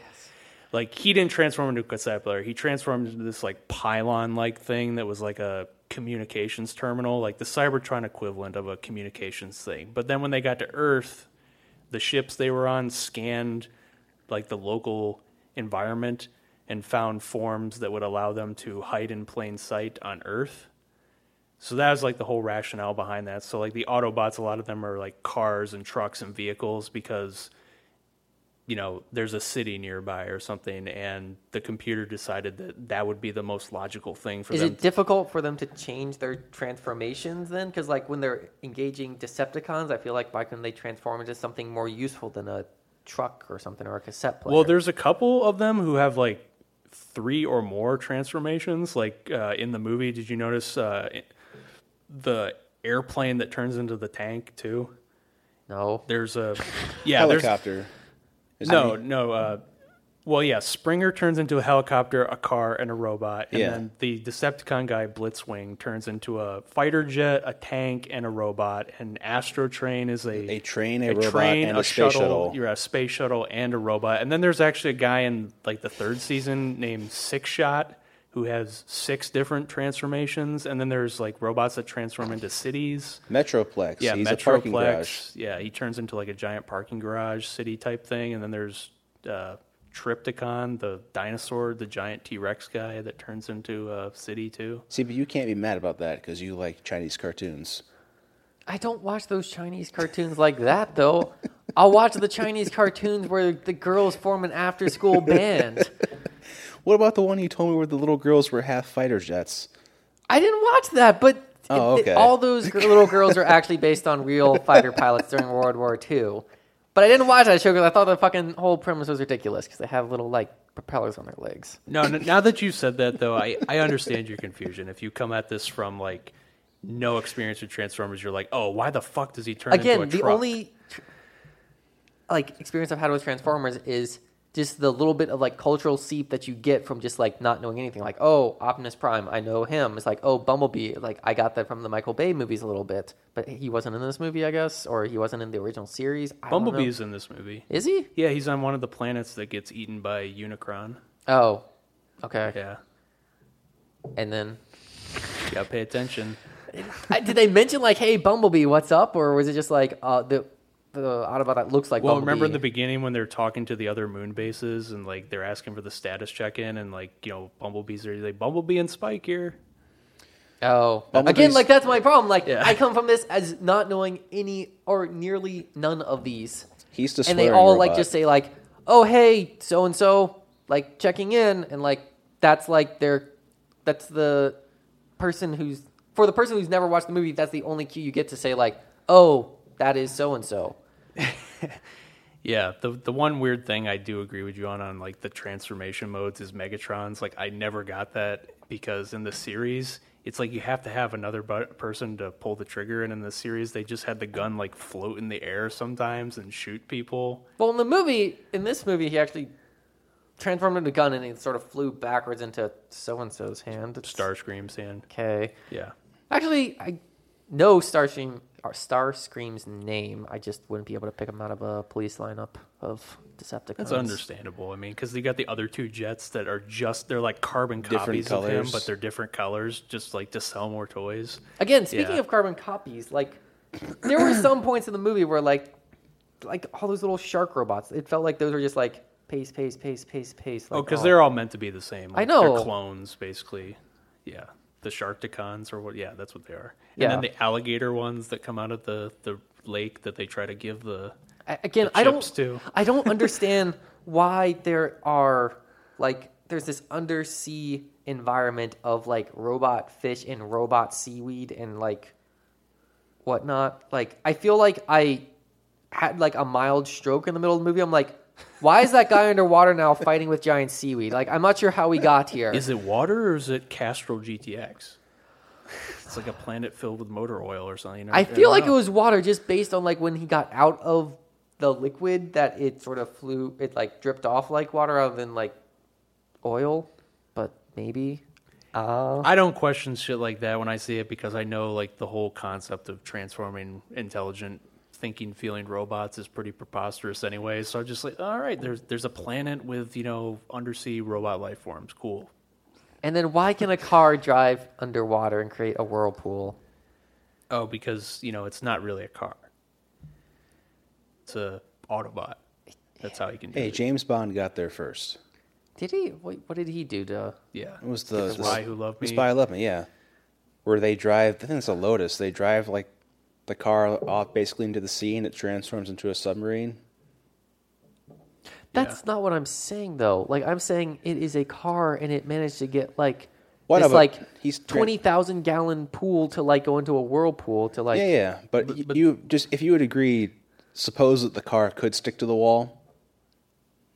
like he didn't transform into a cassette player. He transformed into this like pylon like thing that was like a communications terminal, like the Cybertron equivalent of a communications thing. But then when they got to Earth, the ships they were on scanned like the local environment and found forms that would allow them to hide in plain sight on Earth. So that was like the whole rationale behind that. So like the Autobots, a lot of them are like cars and trucks and vehicles because you know there's a city nearby or something, and the computer decided that that would be the most logical thing for Is them. it difficult for them to change their transformations then? Because like when they're engaging Decepticons, I feel like why couldn't they transform into something more useful than a truck or something or a cassette player? Well, there's a couple of them who have like three or more transformations. Like uh, in the movie, did you notice uh, the airplane that turns into the tank too? no. There's a yeah, there's Helicopter. Is no no. Uh, well, yeah, Springer turns into a helicopter, a car, and a robot, and Yeah. then the Decepticon guy Blitzwing turns into a fighter jet, a tank, and a robot. And Astrotrain is a A train, a robot, and a space shuttle. You're a space shuttle and a robot. And then there's actually a guy in like the third season named Six Shot who has six different transformations. And then there's like robots that transform into cities. Metroplex. Yeah, He's a parking garage. Metroplex. Yeah, he turns into like a giant parking garage city type thing. And then there's uh, Trypticon, the dinosaur, the giant T Rex guy that turns into a city too. See, but you can't be mad about that because you like Chinese cartoons. I don't watch those Chinese cartoons like that though. I'll watch the Chinese cartoons where the girls form an after school band. What about the one you told me where the little girls were half fighter jets? I didn't watch that, but Oh, it- okay. all those little girls are actually based on real fighter pilots during World War II. But I didn't watch that show because I thought the fucking whole premise was ridiculous because they have little like propellers on their legs. No, n- now that you've said that, though, I, I understand your confusion. If you come at this from like no experience with Transformers, you're like, oh, why the fuck does he turn Again, into a the truck? only like experience I've had with Transformers is just the little bit of like cultural seep that you get from just like not knowing anything. Like, oh, Optimus Prime, I know him. It's like, oh, Bumblebee, like I got that from the Michael Bay movies a little bit, but he wasn't in this movie, I guess, or he wasn't in the original series. I. Bumblebee's in this movie. is he? Yeah, he's on one of the planets that gets eaten by Unicron. Oh, okay. Yeah, And then you gotta pay attention. Did they mention like, hey, Bumblebee, what's up, or was it just like uh, the the Autobot that looks like Well, Bumblebee? remember in the beginning when they're talking to the other moon bases and like they're asking for the status check in and like you know Bumblebee's are like Bumblebee and Spike here. Oh, Bumblebee's- again, like that's my problem. Like Yeah. I come from this as not knowing any or nearly none of these, He's the and they swearing all like just say like, "Oh, hey, so and so," like checking in, and like that's like their that's the person who's for the person who's never watched the movie. That's the only cue you get to say like, "Oh, that is so and so." Yeah, the the one weird thing I do agree with you on on like the transformation modes is Megatron's. Like I never got that because in the series it's like you have to have another bu- person to pull the trigger, and in the series they just had the gun like float in the air sometimes and shoot people. Well, in the movie, in this movie, he actually transformed into a gun and he sort of flew backwards into so and so's hand. It's- Starscream's hand. Okay. Yeah, Actually, I know Starscream or uh, Starscream's name. I just wouldn't be able to pick him out of a police lineup of Decepticons. that's understandable. I mean, because they got the other two jets that are just they're like carbon Different copies of him, but they're different colors, just like to sell more toys. Again, speaking Yeah. of carbon copies, like there were some points in the movie where like like all those little shark robots, it felt like those were just like pace, pace, pace, pace, pace. Oh, Like, because oh. they're all meant to be the same. I know. They're clones, basically. Yeah. The Sharkticons or what? Yeah, that's what they are. And Yeah. then the alligator ones that come out of the, the lake that they try to give the. I- again, the I don't too. I don't understand why there are like there's this undersea environment of like robot fish and robot seaweed and like whatnot. Like I feel like I had like a mild stroke in the middle of the movie. I'm like, why is that guy underwater now fighting with giant seaweed? Like I'm not sure how we got here. Is it water or is it Castrol GTX? It's like a planet filled with motor oil or something. I feel like it was water just based on like when he got out of the liquid that it sort of flew it like dripped off like water rather than like oil, but maybe. Uh, I don't question shit like that when I see it because I know like the whole concept of transforming intelligent thinking feeling robots is pretty preposterous anyway. So I'm just like, all right, there's there's a planet with, you know, undersea robot life forms. Cool. and then why can a car drive underwater and create a whirlpool? Oh, because, you know, it's not really a car. It's a Autobot. That's how he can do Hey, it. Hey, James Bond got there first. Did he? What, what did he do to? Yeah. It was the, The Spy Who Loved Me. Spy Who Loved Me, yeah. Where they drive, I think it's a Lotus. They drive like the car off basically into the sea, and it transforms into a submarine. That's not what I'm saying though. Like I'm saying it is a car and it managed to get like Well, this like he's tra- twenty thousand gallon pool to like go into a whirlpool to like yeah, yeah. But, y you just if you would agree, suppose that the car could stick to the wall,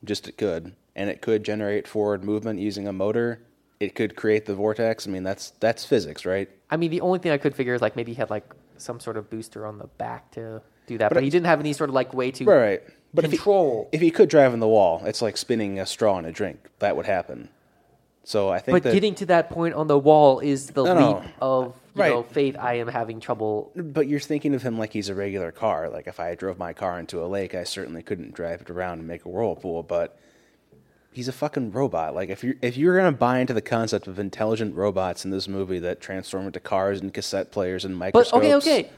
just it could, and it could generate forward movement using a motor. It could create the vortex. I mean, that's that's physics, right? I mean the only thing I could figure is like maybe he had like some sort of booster on the back to do that, but, But he didn't have any sort of like way to Right, right. But if he- control. If he, could drive in the wall, it's like spinning a straw in a drink. That would happen. So I think but that. getting to that point on the wall is the No, leap of you Right. know faith. I am having trouble. But you're thinking of him like he's a regular car. Like if I drove my car into a lake, I certainly couldn't drive it around and make a whirlpool. But he's a fucking robot. Like if you're if you're gonna buy into the concept of intelligent robots in this movie that transform into cars and cassette players and microscopes, But okay, okay.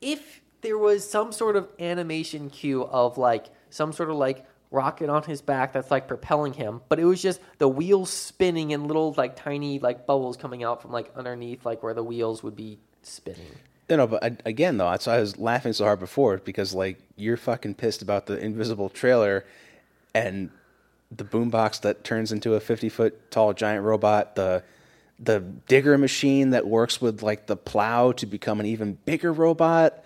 If there was some sort of animation cue of like some sort of like rocket on his back that's like propelling him, but it was just the wheels spinning and little like tiny like bubbles coming out from like underneath like where the wheels would be spinning. You know, but I, again, though, that's why I was laughing so hard before because like you're fucking pissed about the invisible trailer and the boombox that turns into a 50 foot tall giant robot, the the digger machine that works with like the plow to become an even bigger robot.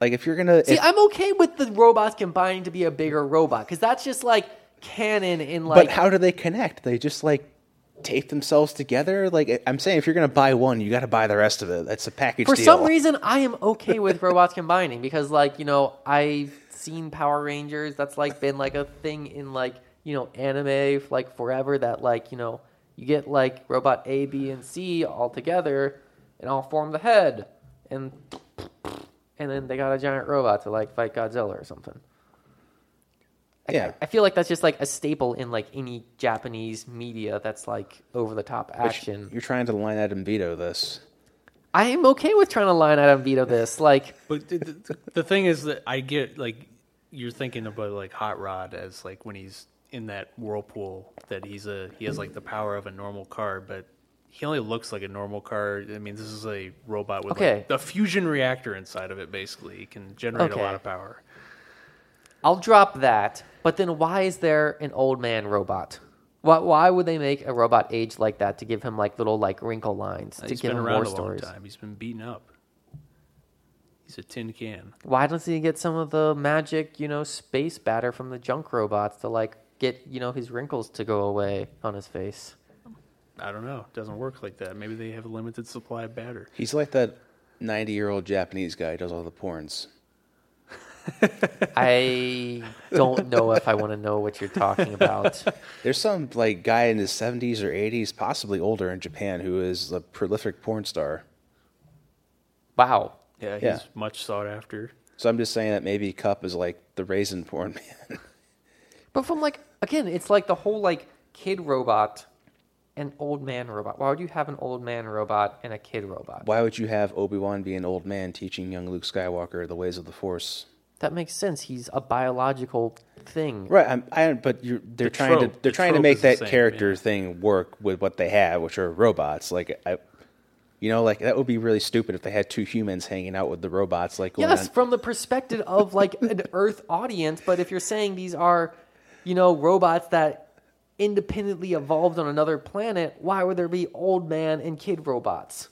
Like if you're gonna, See, if- I'm okay with the robots combining to be a bigger robot because that's just like canon in like. but how do they connect? They just like tape themselves together. Like I'm saying, if you're gonna buy one, you got to buy the rest of it. That's a package For deal. some reason, I am okay with robots combining because, like, you know, I've seen Power Rangers. That's like been like a thing in like you know anime like forever. That like you know you get like robot A, B, and C all together and all form the head, and and then they got a giant robot to like fight Godzilla or something. I- Yeah. I feel like that's just like a staple in like any Japanese media that's like over the top But action. You're trying to line item veto this. I am okay with trying to line item veto this. Like, But the, the, the thing is that I get like you're thinking about like Hot Rod as like when he's in that whirlpool that he's a he has like the power of a normal car, but he only looks like a normal car. I mean, this is a robot with Okay. like a fusion reactor inside of it. Basically, he can generate Okay. a lot of power. I'll drop that. But then why is there an old man robot? Why, why would they make a robot age like that to give him like little like wrinkle lines to He's give been him around more a stories? long time. He's been beaten up. He's a tin can. Why doesn't he get some of the magic, you know, space batter from the junk robots to like get, you know, his wrinkles to go away on his face? I don't know. It doesn't work like that. Maybe they have a limited supply of batter. He's like that 90 year old Japanese guy who does all the porns. I don't know if I want to know what you're talking about. There's some like guy in his 70s or 80s, possibly older in Japan, who is a prolific porn star. Wow. Yeah, he's Yeah. much sought after. So I'm just saying that maybe Kup is like the raisin porn man. But from like again, it's like the whole like kid robot and old man robot. Why would you have an old man robot and a kid robot? Why would you have Obi Wan be an old man teaching young Luke Skywalker the ways of the Force? That makes sense. He's a biological thing. Right, I'm, I, but you're, they're The trying trope- to they're the trying to make that same, character yeah. thing work with what they have, which are robots. Like I, you know, like that would be really stupid if they had two humans hanging out with the robots. Like Yes, on- from the perspective of like an Earth audience. But if you're saying these are, you know, robots that independently evolved on another planet, why would there be old man and kid robots?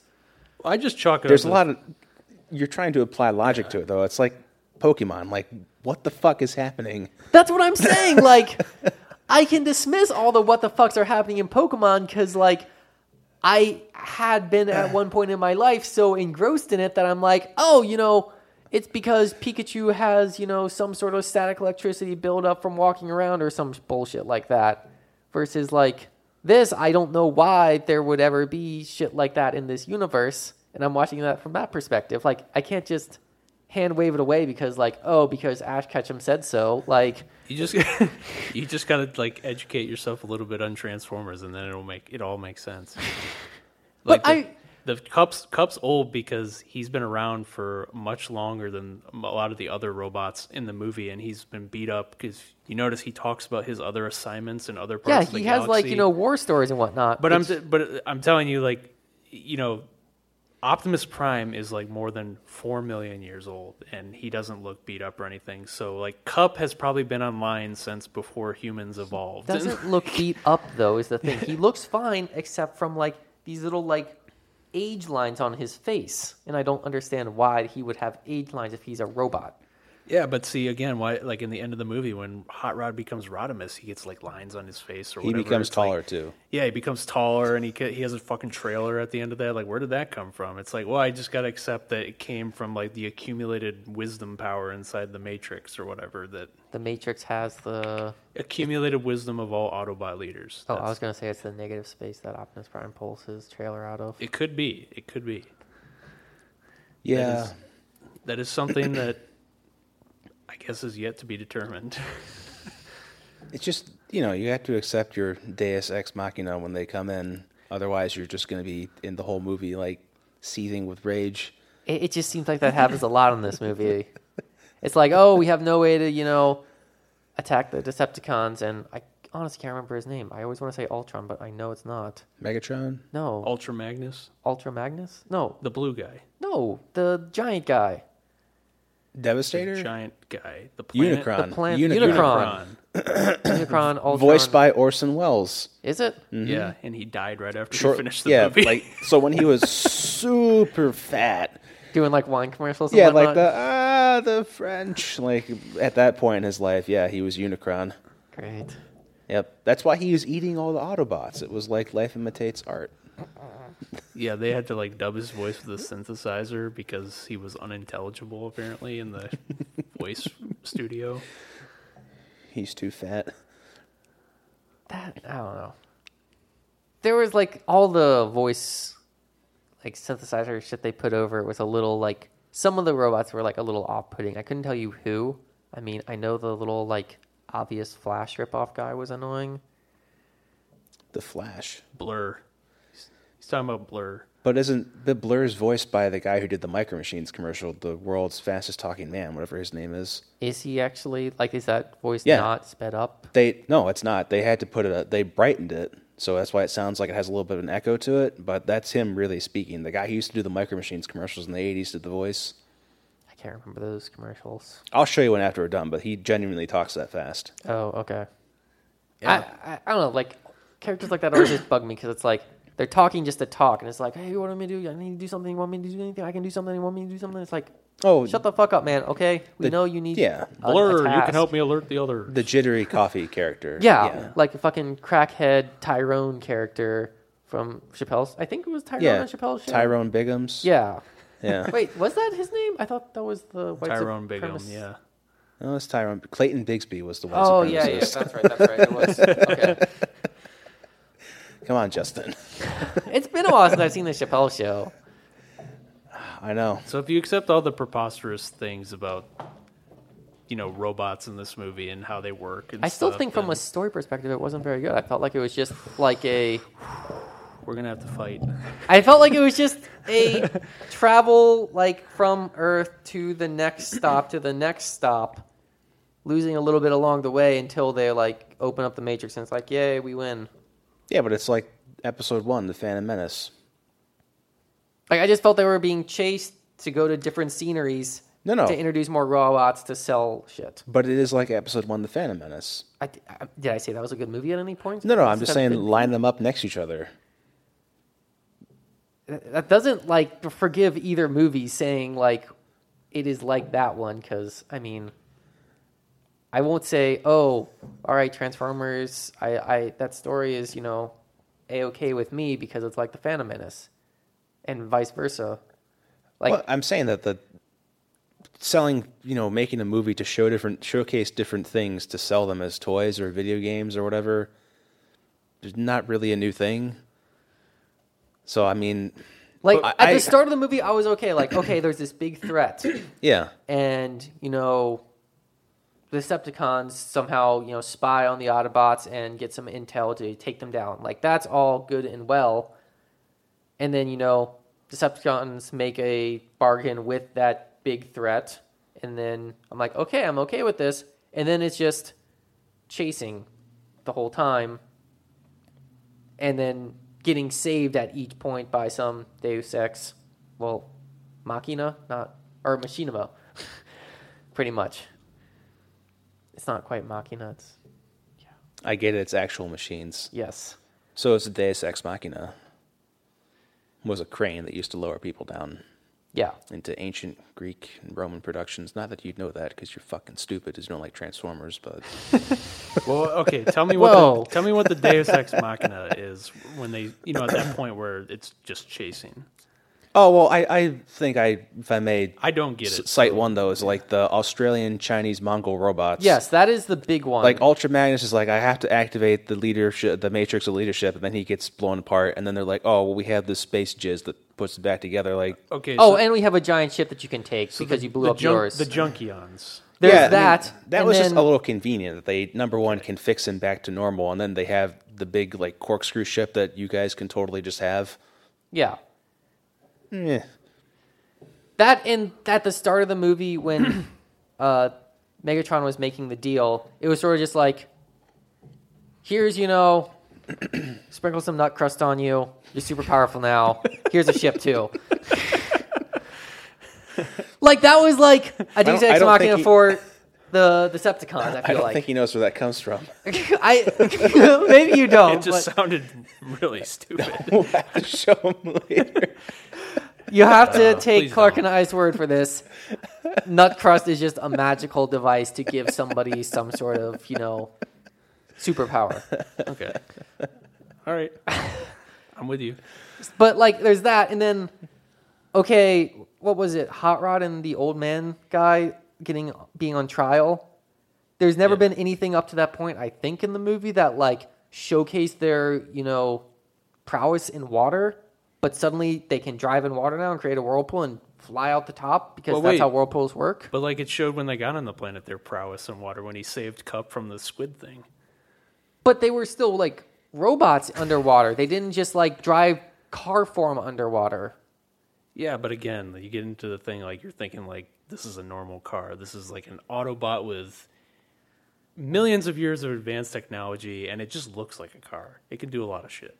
I just chalk it. there's up a lot of you're trying to apply logic to it though. It's like Pokemon. Like what the fuck is happening? That's what I'm saying. Like, I can dismiss all the what the fucks are happening in Pokemon because, like, I had been at one point in my life so engrossed in it that I'm like, oh, you know, it's because Pikachu has, you know, some sort of static electricity buildup from walking around or some bullshit like that. Versus, like, this, I don't know why there would ever be shit like that in this universe. And I'm watching that from that perspective. Like, I can't just hand wave it away because, like, oh, because Ash Ketchum said so. Like, You just you just gotta like educate yourself a little bit on Transformers, and then it'll make it all make sense. But Like the- I, the Kup's Kup's old because he's been around for much longer than a lot of the other robots in the movie, and he's been beat up because you notice he talks about his other assignments and other Yeah, parts. of the he has like you know war stories and whatnot. But I'm which- but I'm telling you, like, you know, Optimus Prime is like more than four million years old, and he doesn't look beat up or anything. So like, Kup has probably been online since before humans evolved. doesn't look beat up though. Is the thing he looks fine except from like these little like age lines on his face, and I don't understand why he would have age lines if he's a robot. Yeah, but see again, why like in the end of the movie when Hot Rod becomes Rodimus, he gets like lines on his face or whatever. He whatever. becomes It's like- taller too. Yeah, he becomes taller, and he he has a fucking trailer at the end of that. Like, where did that come from? It's like, well, I just got to accept that it came from like the accumulated wisdom power inside the Matrix or whatever. That The Matrix has the. accumulated wisdom of all Autobot leaders. Oh, I was gonna say it's the negative space that Optimus Prime pulls his trailer out of. It could be. It could be. Yeah. is- That is something that I guess is yet to be determined. It's just you know you have to accept your Deus ex machina when they come in. Otherwise, you're just going to be in the whole movie like seething with rage. It, it just seems like that happens a lot in this movie. It's like, oh, we have no way to, you know, attack the Decepticons, and I honestly can't remember his name. I always want to say Ultron, but I know it's not. Megatron, No, Ultra Magnus, Ultra Magnus? No, the blue guy, no, the giant guy. Devastator, giant guy, the planet, Unicron, The plan- Unicron, Unicron. Unicron, Ultron. voiced by Orson Welles. Is it? Yeah, and he died right after Short- he finished the yeah, movie. like so when he was super fat. Doing like wine commercials and Yeah, whatnot? like the ah the French. Like at that point in his life, yeah, he was Unicron. Great. Yep, that's why he was eating all the Autobots. It was like life imitates art. Yeah, they had to like dub his voice with a synthesizer because he was unintelligible apparently in the voice studio. He's too fat. That, I don't know. There was like all the voice, like synthesizer shit they put over it was a little like, some of the robots were like a little off putting. I couldn't tell you who. I mean, I know the little like obvious Flash ripoff guy was annoying. The Flash. Blurr. He's, he's talking about Blurr. But isn't the Blurr's voiced by the guy who did the Micro Machines commercial, the world's fastest talking man, whatever his name is? Is he actually like? Is that voice Yeah. not sped up? They no, it's not. They had to put it. They brightened it, so that's why it sounds like it has a little bit of an echo to it. But that's him really speaking. The guy who used to do the Micro Machines commercials in the '80s did the voice. I can't remember those commercials. I'll show you one after we're done. But he genuinely talks that fast. Oh, okay. Yeah. I, I I don't know. Like characters like that always just bug me because it's like they're talking just to talk, and it's like, hey, what do I do? I need to do something. You want me to do anything? I can do something. You want me to do something? It's like, Oh, shut the fuck up, man. Okay, we The- know you need. To. Yeah. a- a Blurr, you can help me alert the other. the jittery coffee character. Yeah, like a fucking crackhead Tyrone character from Chappelle's. I think it was Tyrone yeah. on Chappelle's show. Tyrone Biggums. Yeah. yeah. Wait, was that his name? I thought that was the white Tyrone Biggums, supremacist- yeah. No, it's Tyrone. Clayton Bigsby was the one. Oh yeah, yeah, that's right, that's right. It was. Okay. Come on, Justin. It's been a while since I've seen the Chappelle show. I know. So if you accept all the preposterous things about, you know, robots in this movie and how they work, and I still stuff, think from a story perspective, it wasn't very good. I felt like it was just like a. we're gonna have to fight. I felt like it was just a travel like from Earth to the next stop to the next stop, losing a little bit along the way until they like open up the Matrix and it's like, yay, we win. Yeah, but it's like episode one, The Phantom Menace. Like I just felt they were being chased to go to different sceneries No, no. to introduce more robots to sell shit. But it is like episode one, The Phantom Menace. I, I- did I say that was a good movie at any point? No, no, I'm just saying line them up next to each other. that doesn't like forgive either movie saying like it is like that one because I mean I won't say oh all right Transformers I I that story is you know a okay with me because it's like the Phantom Menace and vice versa. Like well, I'm saying that the selling, you know, making a movie to show different, showcase different things to sell them as toys or video games or whatever, is not really a new thing. So I mean, like I- at I- the start of the movie I was okay like okay there's this big threat. Yeah, and you know the Decepticons somehow you know spy on the Autobots and get some intel to take them down. Like that's all good and well, and then you know Decepticons make a bargain with that big threat, and then I'm like, okay, I'm okay with this, and then it's just chasing the whole time, and then getting saved at each point by some Deus Ex, well, Machina, not or Machinima, pretty much. It's not quite Machina. It's I get it. It's actual machines. yes. So it's a Deus Ex Machina. Was a crane that used to lower people down Yeah. into ancient Greek and Roman productions. Not that you'd know that because you're fucking stupid. Because you don't like Transformers, but Well, okay. Tell me what Whoa. the, tell me what the Deus Ex Machina is when they you know at that point where it's just chasing. Oh well, I, I think I if I may I don't get s- it. cite one though is like the Australian Chinese Mongol robots. Yes, that is the big one. Like Ultra Magnus is like, I have to activate the leadership, the matrix of leadership, and then he gets blown apart. And then they're like, oh, well, we have this space jizz that puts it back together. Like, Okay. oh, so- and we have a giant ship that you can take so because the- you blew up junk- yours. The Junkions. There's Yeah, I mean, that. that and was just a little convenient that they number one can fix him back to normal, and then they have the big like corkscrew ship that you guys can totally just have. Yeah. Yeah. That and at the start of the movie when uh, Megatron was making the deal, it was sort of just like, here's you know, sprinkle some nut crust on you. You're super powerful now. Here's a ship too. like that was like a Deus I Ex don't Machina think he- for the Decepticons. I feel I don't like think he knows where that comes from. I maybe you don't. It just but sounded really stupid. we'll have to show him later. You have to take Clark don't. and I's word for this. Nut crust is just a magical device to give somebody some sort of you know superpower. Okay. All right. I'm with you. But like, there's that, and then okay, what was it? Hot Rod and the old man guy getting being on trial. There's never Yeah. been anything up to that point, I think, in the movie that like showcased their you know prowess in water. But suddenly they can drive in water now and create a whirlpool and fly out the top because Well, that's wait. how whirlpools work. But like it showed when they got on the planet their prowess in water when he saved Kup from the squid thing. But they were still like robots underwater. They didn't just like drive car form underwater. Yeah, but again, you get into the thing like you're thinking like this is a normal car. This is like an Autobot with millions of years of advanced technology, and it just looks like a car. It can do a lot of shit.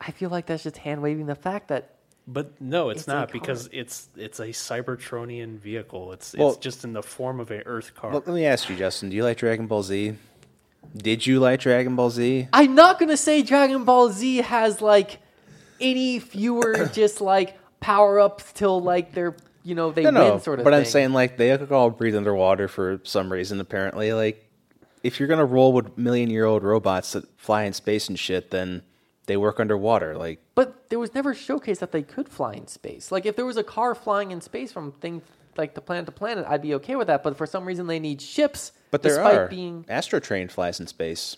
I feel like that's just hand waving the fact that But no, it's, It's not car. Oh. because it's it's a Cybertronian vehicle. It's Well- it's just in the form of an Earth car. Let, let me ask you, Justin. Do you like Dragon Ball Z? Did you like Dragon Ball Z? I'm not gonna say Dragon Ball Z has like any fewer just like power ups till like they're you know they No, no. win sort of but thing. I'm saying like they could all breathe underwater for some reason. Apparently, like if you're gonna roll with million year old robots that fly in space and shit, then they work underwater. Like But there was never showcased that they could fly in space. Like if there was a car flying in space from thing like the planet to planet, I'd be okay with that. But for some reason they need ships. But there despite are. being Astrotrain flies in space.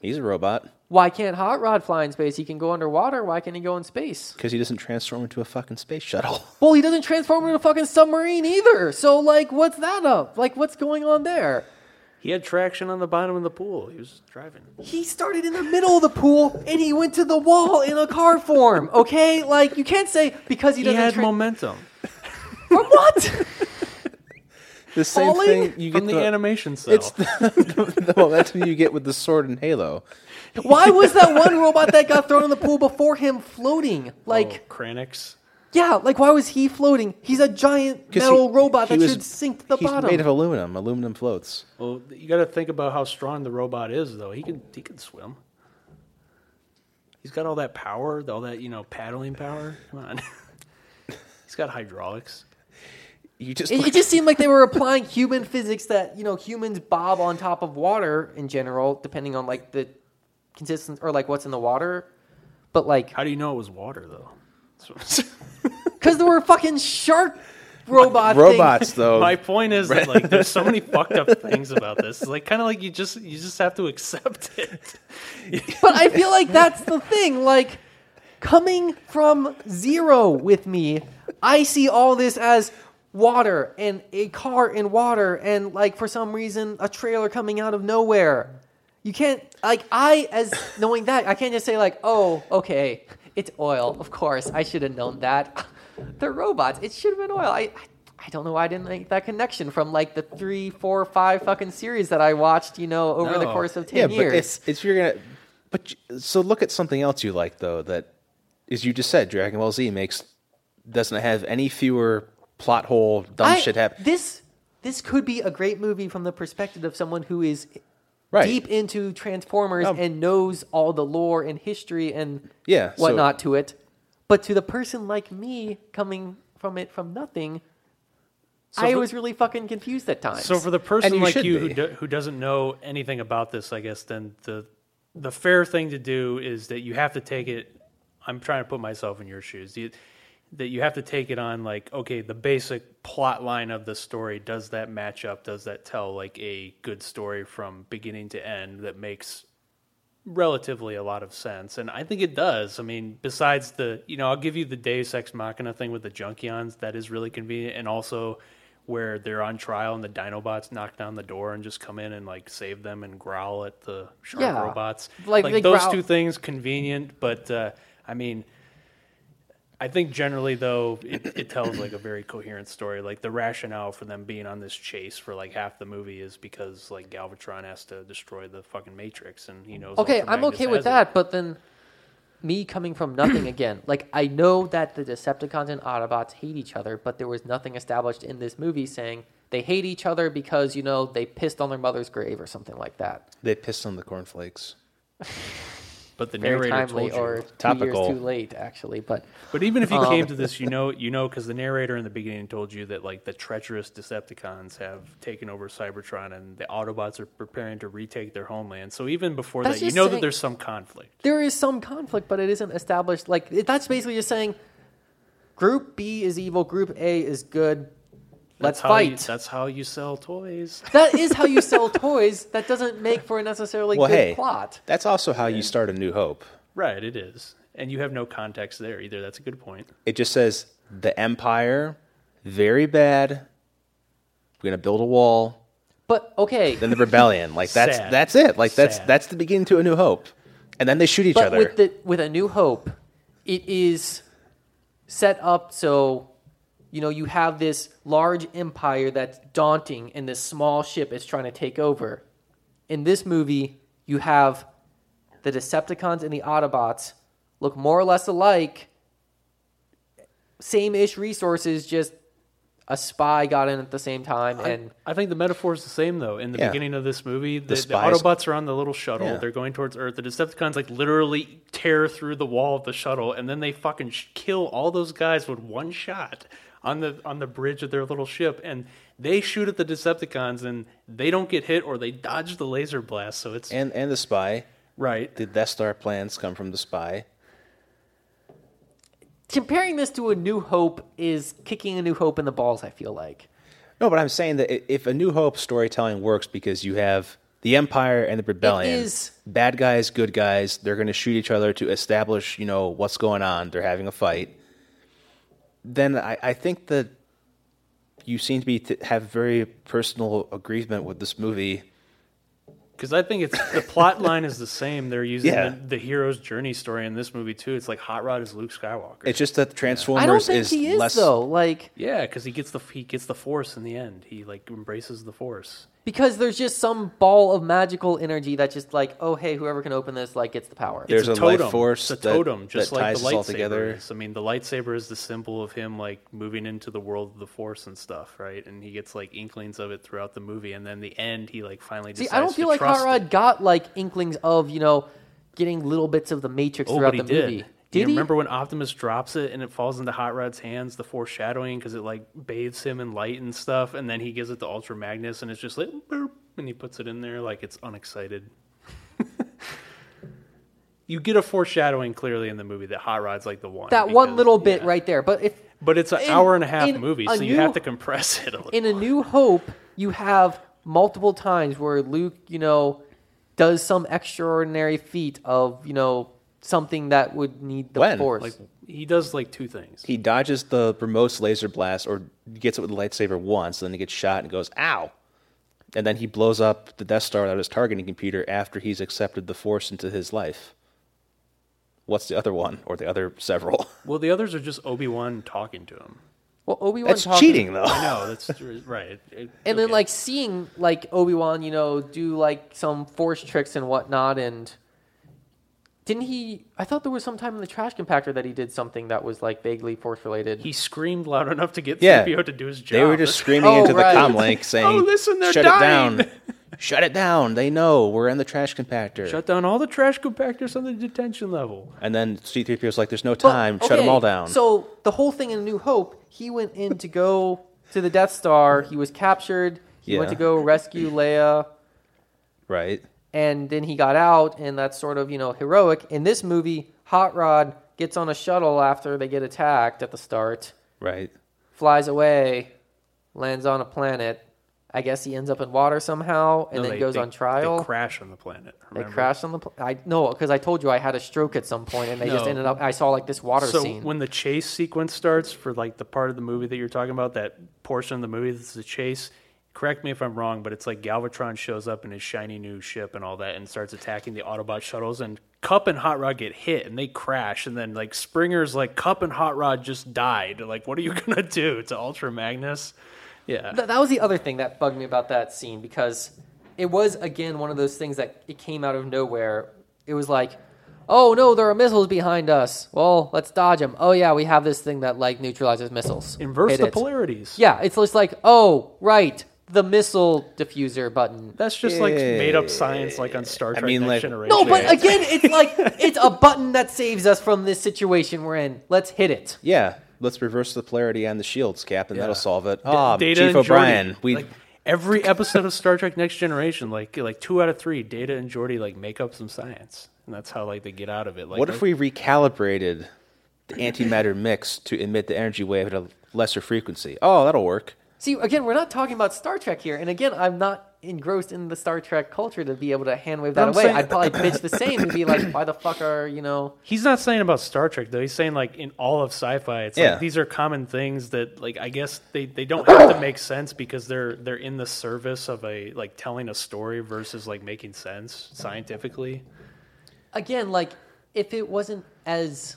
He's a robot why can't Hot Rod fly in space? He can go underwater. Why can't he go in space? because he doesn't transform into a fucking space shuttle. Well, he doesn't transform into a fucking submarine either. So like, what's that up? Like, what's going on there? He had traction on the bottom of the pool. He was driving. He started in the middle of the pool and he went to the wall in a car form. Okay, like you can't say because he He doesn't. had tra- momentum From what? The same Falling thing you get from the, the, animation cell. It's the, the momentum you get with the sword in Halo. Why was that one robot that got thrown in the pool before him floating? Oh, like, oh, Kranix. Yeah, like why was he floating? He's a giant 'Cause metal he- robot he that was- should sink to the He's bottom. made of aluminum. Aluminum floats. Well, you got to think about how strong the robot is, though. He can he can swim. He's got all that power, all that you know paddling power. Come on, he's got hydraulics. You just It, it just seemed like they were applying human physics that you know humans bob on top of water in general, depending on like the consistency or like what's in the water. But like, How do you know it was water, though? That's what- because there were fucking shark robot things. robots though. My point is that like there's so many fucked up things about this. It's like kind of like you just you just have to accept it. But I feel like that's the thing. Like coming from zero with me, I see all this as water and a car in water and like for some reason a trailer coming out of nowhere. You can't like I as knowing that I can't just say like oh okay It's oil, of course. I should have known that. They're robots. It should have been oil. I, I I don't know why I didn't make that connection from like the three, four, five fucking series that I watched, you know, over the No. course of yeah, ten but years. it's it's you're gonna. But you- so look at something else you like though. That is you just said Dragon Ball Z makes doesn't have any fewer plot hole dumb I- shit happen. This this could be a great movie from the perspective of someone who is Right. deep into Transformers No. and knows all the lore and history and Yeah, so- whatnot to it. But to the person like me coming from it from nothing, So I for- was really fucking confused at times. So for the person you like should you who, be. do, who doesn't know anything about this, I guess then the the fair thing to do is that you have to take it. I'm trying to put myself in your shoes. You, that you have to take it on like okay, the basic plot line of the story does that match up? Does that tell like a good story from beginning to end that makes relatively a lot of sense, and I think it does. I mean, besides the, you know, I'll give you the Deus Ex Machina thing with the Junkions. That is really convenient, and also where they're on trial and the Dinobots knock down the door and just come in and like save them and growl at the shark Yeah. robots. Like, Like, those growl- two things convenient, but uh, I mean. I think generally though it, it tells like a very coherent story. Like the rationale for them being on this chase for like half the movie is because like Galvatron has to destroy the fucking Matrix, and he knows. okay, I'm okay with has it. that, but then me coming from nothing again. Like I know that the Decepticons and Autobots hate each other, but there was nothing established in this movie saying they hate each other because you know they pissed on their mother's grave or something like that. They pissed on the cornflakes. But the Very narrator timely told you. or two Topical. years too late, actually. But But even if you Um, came to this, you know, you know, because the narrator in the beginning told you that like the treacherous Decepticons have taken over Cybertron, and the Autobots are preparing to retake their homeland. So even before That's that, you just know saying- that there's some conflict. there is some conflict, but it isn't established. Like it- that's basically just saying, Group B is evil, Group A is good. Let's That's how you- fight. that's how you sell toys. that is how you sell toys. That doesn't make for a necessarily Well, good hey, plot. that's also how you start a New Hope. right, it is, and you have no context there either. That's a good point. It just says the Empire, very bad. We're gonna build a wall. But okay, Then the rebellion. Like that's Sad. that's it. Like that's Sad. that's the beginning to a New Hope. And then they shoot each but other. with the with a New Hope, it is set up so you know you have this large empire that's daunting, and this small ship is trying to take over. In this movie, you have the Decepticons and the Autobots look more or less alike, same-ish resources, just a spy got in at the same time, and I think the metaphor is the same though. In the Yeah. beginning of this movie, the, the, spies- Autobots are on the little shuttle. Yeah. They're going towards Earth. The Decepticons like literally tear through the wall of the shuttle, and then they fucking sh- kill all those guys with one shot on the on the bridge of their little ship. And they shoot at the Decepticons, and they don't get hit or they dodge the laser blast. So it's and and the spy. right. The Death Star plans come from the spy. comparing this to a New Hope is kicking a New Hope in the balls. I feel like. No, but I'm saying that if a New Hope storytelling works because you have the Empire and the Rebellion, is- bad guys, good guys, they're going to shoot each other to establish, you know, what's going on. They're having a fight. Then I, I think that you seem to be to have very personal agreement with this movie. Because I think it's the plot line is the same. They're using Yeah. the, the hero's journey story in this movie too. It's like Hot Rod is Luke Skywalker. It's just that Transformers I don't think is he is less. though. Like yeah, because he gets the he gets the Force in the end. He like embraces the Force. Because there's just some ball of magical energy that just like, oh hey, whoever can open this like gets the power. There's it's a life totem. force It's a that- totem, just that like ties the us all lightsaber together. is. I mean, the lightsaber is the symbol of him like moving into the world of the Force and stuff, right? And he gets like inklings of it throughout the movie, and then the end, he like finally. See, I don't feel to like Hot. Rod got like inklings of you know getting little bits of the Matrix Oh, throughout but the he movie. Did. You he? remember when Optimus drops it and it falls into Hot Rod's hands, the foreshadowing, because it like bathes him in light and stuff, and then he gives it to Ultra Magnus, and it's just like, and he puts it in there like it's unexcited. you get a foreshadowing clearly in the movie that Hot Rod's like the one. that one because- little bit yeah. right there? But if But it's an in- hour and a half movie, a so you have to compress it a little. in A New Hope, you have multiple times where Luke, you know, does some extraordinary feat of, you know, something that would need the When? Force. like he does like two things. He dodges the remote's laser blast or gets it with the lightsaber once, and then he gets shot and goes, ow. And then he blows up the Death Star without his targeting computer after he's accepted the Force into his life. What's the other one or the other several? Well, the others are just Obi Wan talking to him. Well, Obi Wan That's cheating though. I know that's right. It- and then like seeing like Obi Wan, you know, do like some force tricks and whatnot, and didn't he? I thought there was some time in the trash compactor that he did something that was like vaguely force related. he screamed loud enough to get Yeah. 3PO to do his job. They were just screaming Oh, into right. the comlink saying, Oh, listen, they're "Shut dying." it down! Shut it down! They know we're in the trash compactor." shut down all the trash compactors on the detention level. and then C-3PO was like, "There's no But, time. Shut them okay, all down." So the whole thing in New Hope, he went in to go to the Death Star. He was captured. He went Yeah. to go rescue Leia. right? And then he got out, and that's sort of you know heroic. In this movie, Hot Rod gets on a shuttle after they get attacked at the start, Right. flies away, lands on a planet. I guess he ends up in water somehow, and No, then they- goes they- on trial. They crash on the planet. They remember? crash on the. Pl- I no, because I told you I had a stroke at some point, and they just ended up. I saw like this water So scene. when the chase sequence starts for like the part of the movie that you're talking about, that portion of the movie that's the chase. Correct me if I'm wrong, but it's like Galvatron shows up in his shiny new ship and all that, and starts attacking the Autobot shuttles. And Kup and Hot Rod get hit, and they crash. And then like Springer's like Kup and Hot Rod just died. Like, what are you gonna do to Ultra Magnus? Yeah, Th- that was the other thing that bugged me about that scene because it was again one of those things that it came out of nowhere. It was like, oh no, there are missiles behind us. Well, let's dodge them. Oh yeah, we have this thing that like neutralizes missiles. inverse Hit the it. polarities. Yeah, it's just like, oh right, the missile diffuser button. That's just like made up science, like on Star Trek mean, Next like- Generation. No, but again, it's like it's a button that saves us from this situation we're in. Let's hit it. Yeah. Let's reverse the polarity on the shields, Cap, and Yeah. that'll solve it. Ah, Data Chief and Geordi, O'Brien. We like every episode of Star Trek Next Generation, like like two out of three, Data and Geordi like make up some science, and that's how like they get out of it. Like, what if we recalibrated the antimatter mix to emit the energy wave at a lesser frequency? Oh, that'll work. See, again, we're not talking about Star Trek here, and again, I'm not engrossed in the Star Trek culture to be able to hand wave that I'm away. saying- I'd probably bitch the same and be like, "Why the fuck are you know?" He's not saying about Star Trek though. He's saying like in all of sci-fi, it's Yeah. like these are common things that like I guess they, they don't have to make sense because they're they're in the service of a like telling a story versus like making sense scientifically. again, like if it wasn't as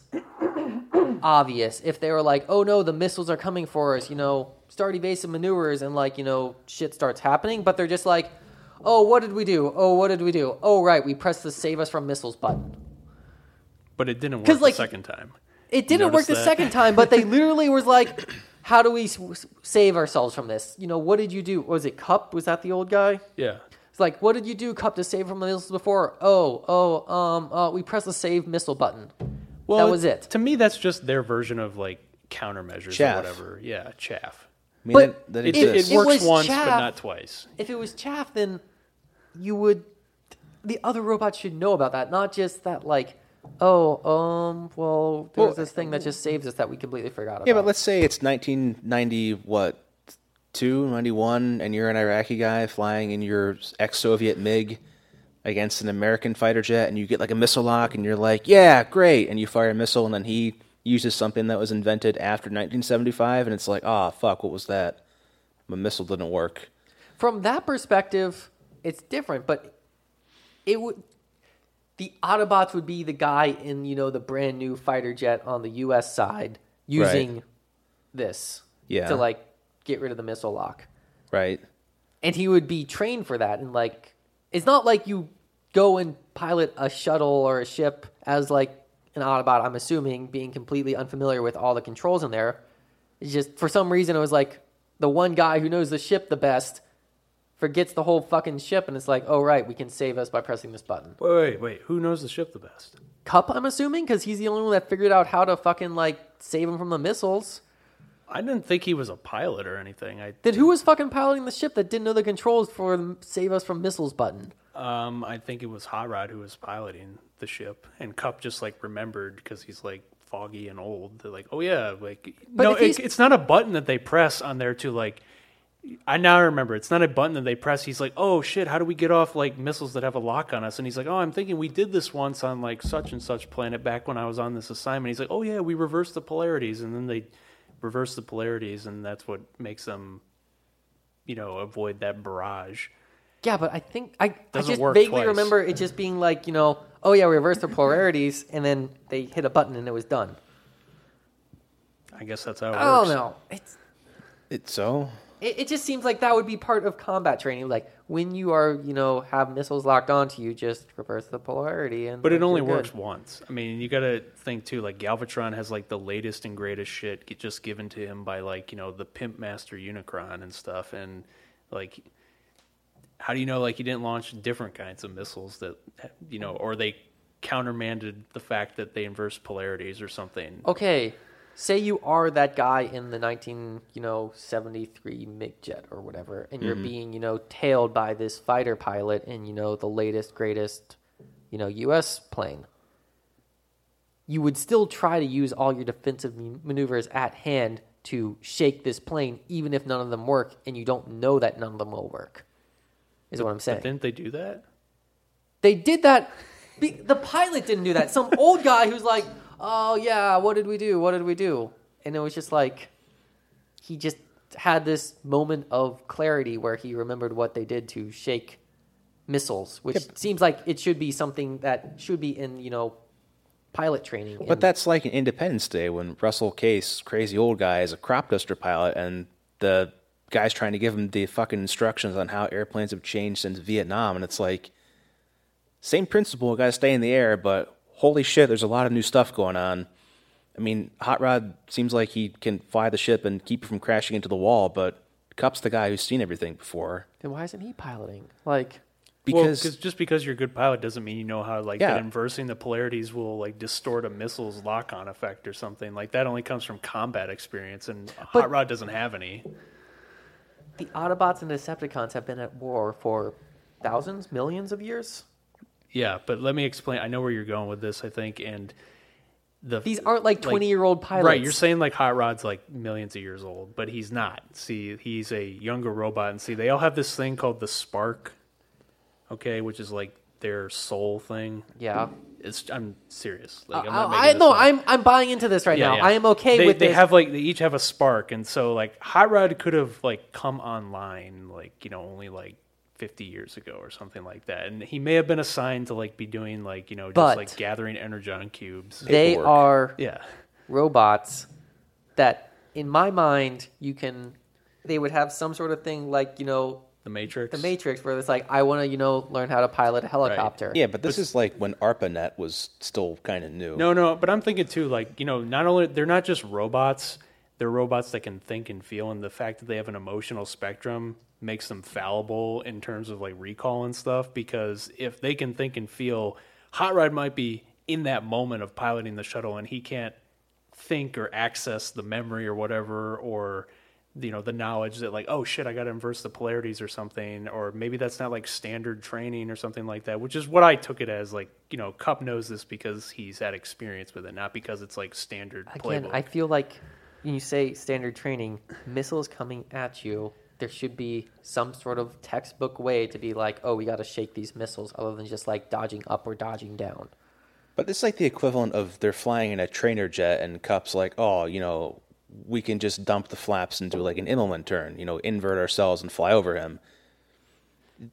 obvious, if they were like, "Oh no, the missiles are coming for us," you know, start evasive maneuvers, and like you know, shit starts happening, but they're just like, "Oh, what did we do? Oh, what did we do? Oh, right, we pressed the save us from missiles button." But it didn't work 'Cause, the like, second time. It didn't work notice the that? second time, but they literally was like, "How do we s- save ourselves from this?" You know, what did you do? Was it Kup? Was that the old guy? Yeah. It's like, what did you do, Kup, to save from the missiles before? Oh, oh, um, uh, we pressed the save missile button. Well, that was it. To me, that's just their version of like countermeasures Chaff. or whatever. Yeah, chaff. I mean, But that, that It, It- it, exists. it works was once, chaff. but not twice. If it was chaff, then you would. The other robots should know about that, not just that, like, oh, um, well, there's Well, this thing that just saves us that we completely forgot about. Yeah, but let's say it's 1990, what, two, 91, and you're an Iraqi guy flying in your ex-Soviet MiG against an American fighter jet, and you get like a missile lock, and you're like, yeah, great, and you fire a missile, and then he uses something that was invented after 1975, and it's like, ah, fuck, what was that? My missile didn't work. From that perspective, it's different, but it would. The Autobots would be the guy in, you know, the brand new fighter jet on the U.S. side using this Yeah. to, like, get rid of the missile lock. Right? and he would be trained for that and like it's not like you go and pilot a shuttle or a ship as like an autobot i'm assuming being completely unfamiliar with all the controls in there it's just for some reason it was like the one guy who knows the ship the best forgets the whole fucking ship and it's like oh right we can save us by pressing this button Wait, wait, wait. Who knows the ship the best? Kup i'm assuming because he's the only one that figured out how to fucking like save him from the missiles I didn't think he was a pilot or anything. I then who was fucking piloting the ship that didn't know the controls for the save us from missiles button um I think it was Hot Rod who was piloting the ship, and Kup just like remembered because he's like foggy and old. They're like, oh yeah, like But no, if he's- it, it's not a button that they press on there to like. I now remember it's not a button that they press. He's like, oh shit, how do we get off like missiles that have a lock on us? And he's like, oh, I'm thinking we did this once on like such and such planet back when I was on this assignment. He's like, oh yeah, we reversed the polarities, and then they reverse the polarities, and that's what makes them, you know, avoid that barrage. Yeah, but I think I, I Doesn't just work vaguely twice. remember it just being like, you know, oh yeah, we reversed the polarities, and then they hit a button and it was done. I guess that's how it I don't works. know. It's It's so. It, it just seems like that would be part of combat training. Like when you are, you know, have missiles locked onto you, just reverse the polarity and. But it only good. works once. I mean, you got to think too. Like Galvatron has like the latest and greatest shit get- just given to him by like you know the Pimp Master Unicron and stuff. And like, how do you know like he didn't launch different kinds of missiles that you know, or they countermanded the fact that they inverse polarities or something? Okay, say you are that guy in the 19, you know, 73 MiG jet or whatever, and you're mm-hmm. being, you know, tailed by this fighter pilot in, you know, the latest, greatest, you know, U.S. plane. You would still try to use all your defensive maneuvers at hand to shake this plane, even if none of them work, and you don't know that none of them will work. Is what I'm saying. But didn't they do that? They did that. The pilot didn't do that. Some old guy who's like, "Oh yeah, what did we do? What did we do?" And it was just like he just had this moment of clarity where he remembered what they did to shake missiles, which seems like it should be something that should be in you know pilot training. But that's like an Independence Day when Russell Case, crazy old guy, is a crop duster pilot, and the guy's trying to give him the fucking instructions on how airplanes have changed since Vietnam, and it's like same principle, got to stay in the air, but holy shit, there's a lot of new stuff going on. I mean, Hot Rod seems like he can fly the ship and keep it from crashing into the wall, but Kup's the guy who's seen everything before. then why isn't he piloting? Like, Well, Because 'cause just because you're a good pilot doesn't mean you know how like Yeah. that inversing the polarities will like distort a missile's lock-on effect or something. Like that only comes from combat experience, and But- Hot Rod doesn't have any. the Autobots and Decepticons have been at war for thousands, millions of years. Yeah, but let me explain. I know where you're going with this. I think, and the These aren't like like- 20 year old pilots. Right, you're saying like Hot Rod's like millions of years old, but he's not. See, he's a younger robot, and see, they all have this thing called the spark, okay, which is like their soul thing. Yeah. It's I'm serious. Like I'm I, not I, no, up. I'm I'm buying into this right now. I am okay they, with they this. have like they each have a spark, and so like Hot Rod could have like come online like you know only like 50 years ago or something like that, and he may have been assigned to like be doing like you know just But- like gathering energon cubes. they paperwork. are yeah. robots that, in my mind, you can. They would have some sort of thing like you know The Matrix. the Matrix, where it's like I want to you know learn how to pilot a helicopter. yeah, but this is like when ARPANET was still kind of new. No, no, but I'm thinking too, like, you know, not only they're not just robots, they're robots that can think and feel, and the fact that they have an emotional spectrum makes them fallible in terms of like recall and stuff. Because if they can think and feel, Hot Rod might be in that moment of piloting the shuttle and he can't think or access the memory or whatever, or you know the knowledge that like oh shit i gotta inverse the polarities or something or maybe that's not like standard training or something like that which is what i took it as like you know Kup knows this because he's had experience with it not because it's like standard Again, playbook I feel like you say standard training, missiles coming at you, there should be some sort of textbook way to be like, oh, we got to shake these missiles, other than just like dodging up or dodging down. But it's like the equivalent of they're flying in a trainer jet and Kup's like, oh, you know, we can just dump the flaps and do like an Immelmann turn, you know, invert ourselves and fly over him.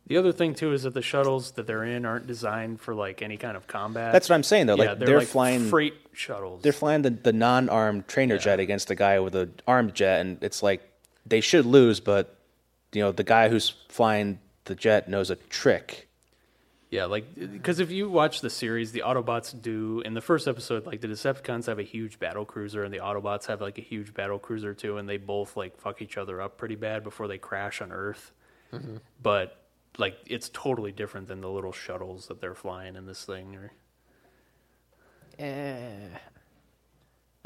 The other thing too is that the shuttles that they're in aren't designed for like any kind of combat That's what I'm saying though. yeah, like they're, they're, like flying freight shuttles they're flying the, the non-armed trainer Yeah. jet against a guy with an armed jet and it's like they should lose, but you know, the guy who's flying the jet knows a trick. Yeah, like because if you watch the series, the Autobots do in the first episode, like the Decepticons have a huge battle cruiser, and the Autobots have like a huge battle cruiser too, and they both like fuck each other up pretty bad before they crash on Earth. Mm-hmm. But like it's totally different than the little shuttles that they're flying in this thing. Or Eh.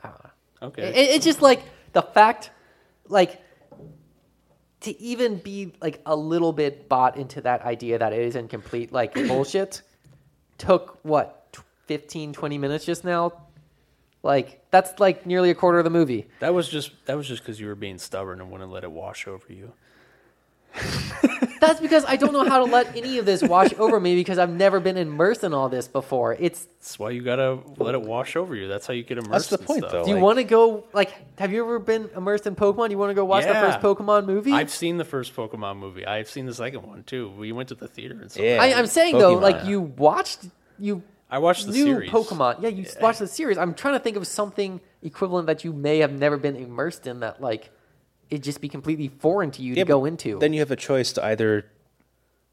I don't know. okay, It, it's just like the fact, like, to even be like a little bit bought into that idea that it is incomplete, like bullshit, took what, tw- 15, 20 minutes just now? Like, that's like nearly a quarter of the movie. that was just that was just because you were being stubborn and wouldn't let it wash over you. That's because I don't know how to let any of this wash over me because I've never been immersed in all this before. It's That's why you gotta let it wash over you. That's how you get immersed. That's the in point, stuff. though. do you like- want to go like have you ever been immersed in Pokemon? You want to go watch the first Pokemon movie? I've seen the first Pokemon movie. I've seen the second one too. We went to the theater and stuff. Yeah. I, I'm saying though, Pokemon. like you watched you I watched the new series. Pokemon. Yeah, you watched the series. I'm trying to think of something equivalent that you may have never been immersed in that like it'd just be completely foreign to you Yeah, to go into. Then you have a choice to either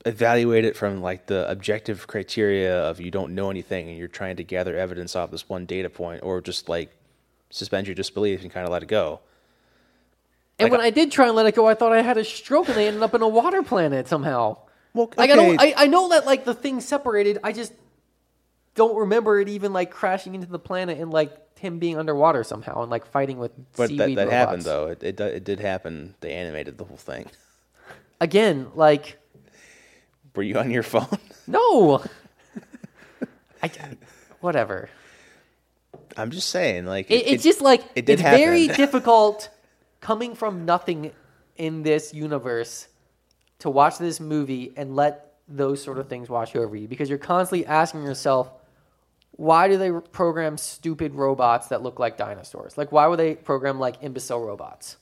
evaluate it from like the objective criteria of you don't know anything and you're trying to gather evidence off this one data point, or just like suspend your disbelief and kind of let it go. and like, when I did try and let it go, I thought I had a stroke and they ended up in a water planet somehow. Well, Like I don't, I, I know that like the thing separated. I just don't remember it even like crashing into the planet and like him being underwater somehow and like fighting with but that, seaweed that robots. happened though. It, it it did happen. They animated the whole thing. Again, like Were you on your phone? no, I whatever. I'm just saying, like It, it's just like it did it's very difficult coming from nothing in this universe to watch this movie and let those sort of things wash over you because you're constantly asking yourself why do they program stupid robots that look like dinosaurs like why would they program like imbecile robots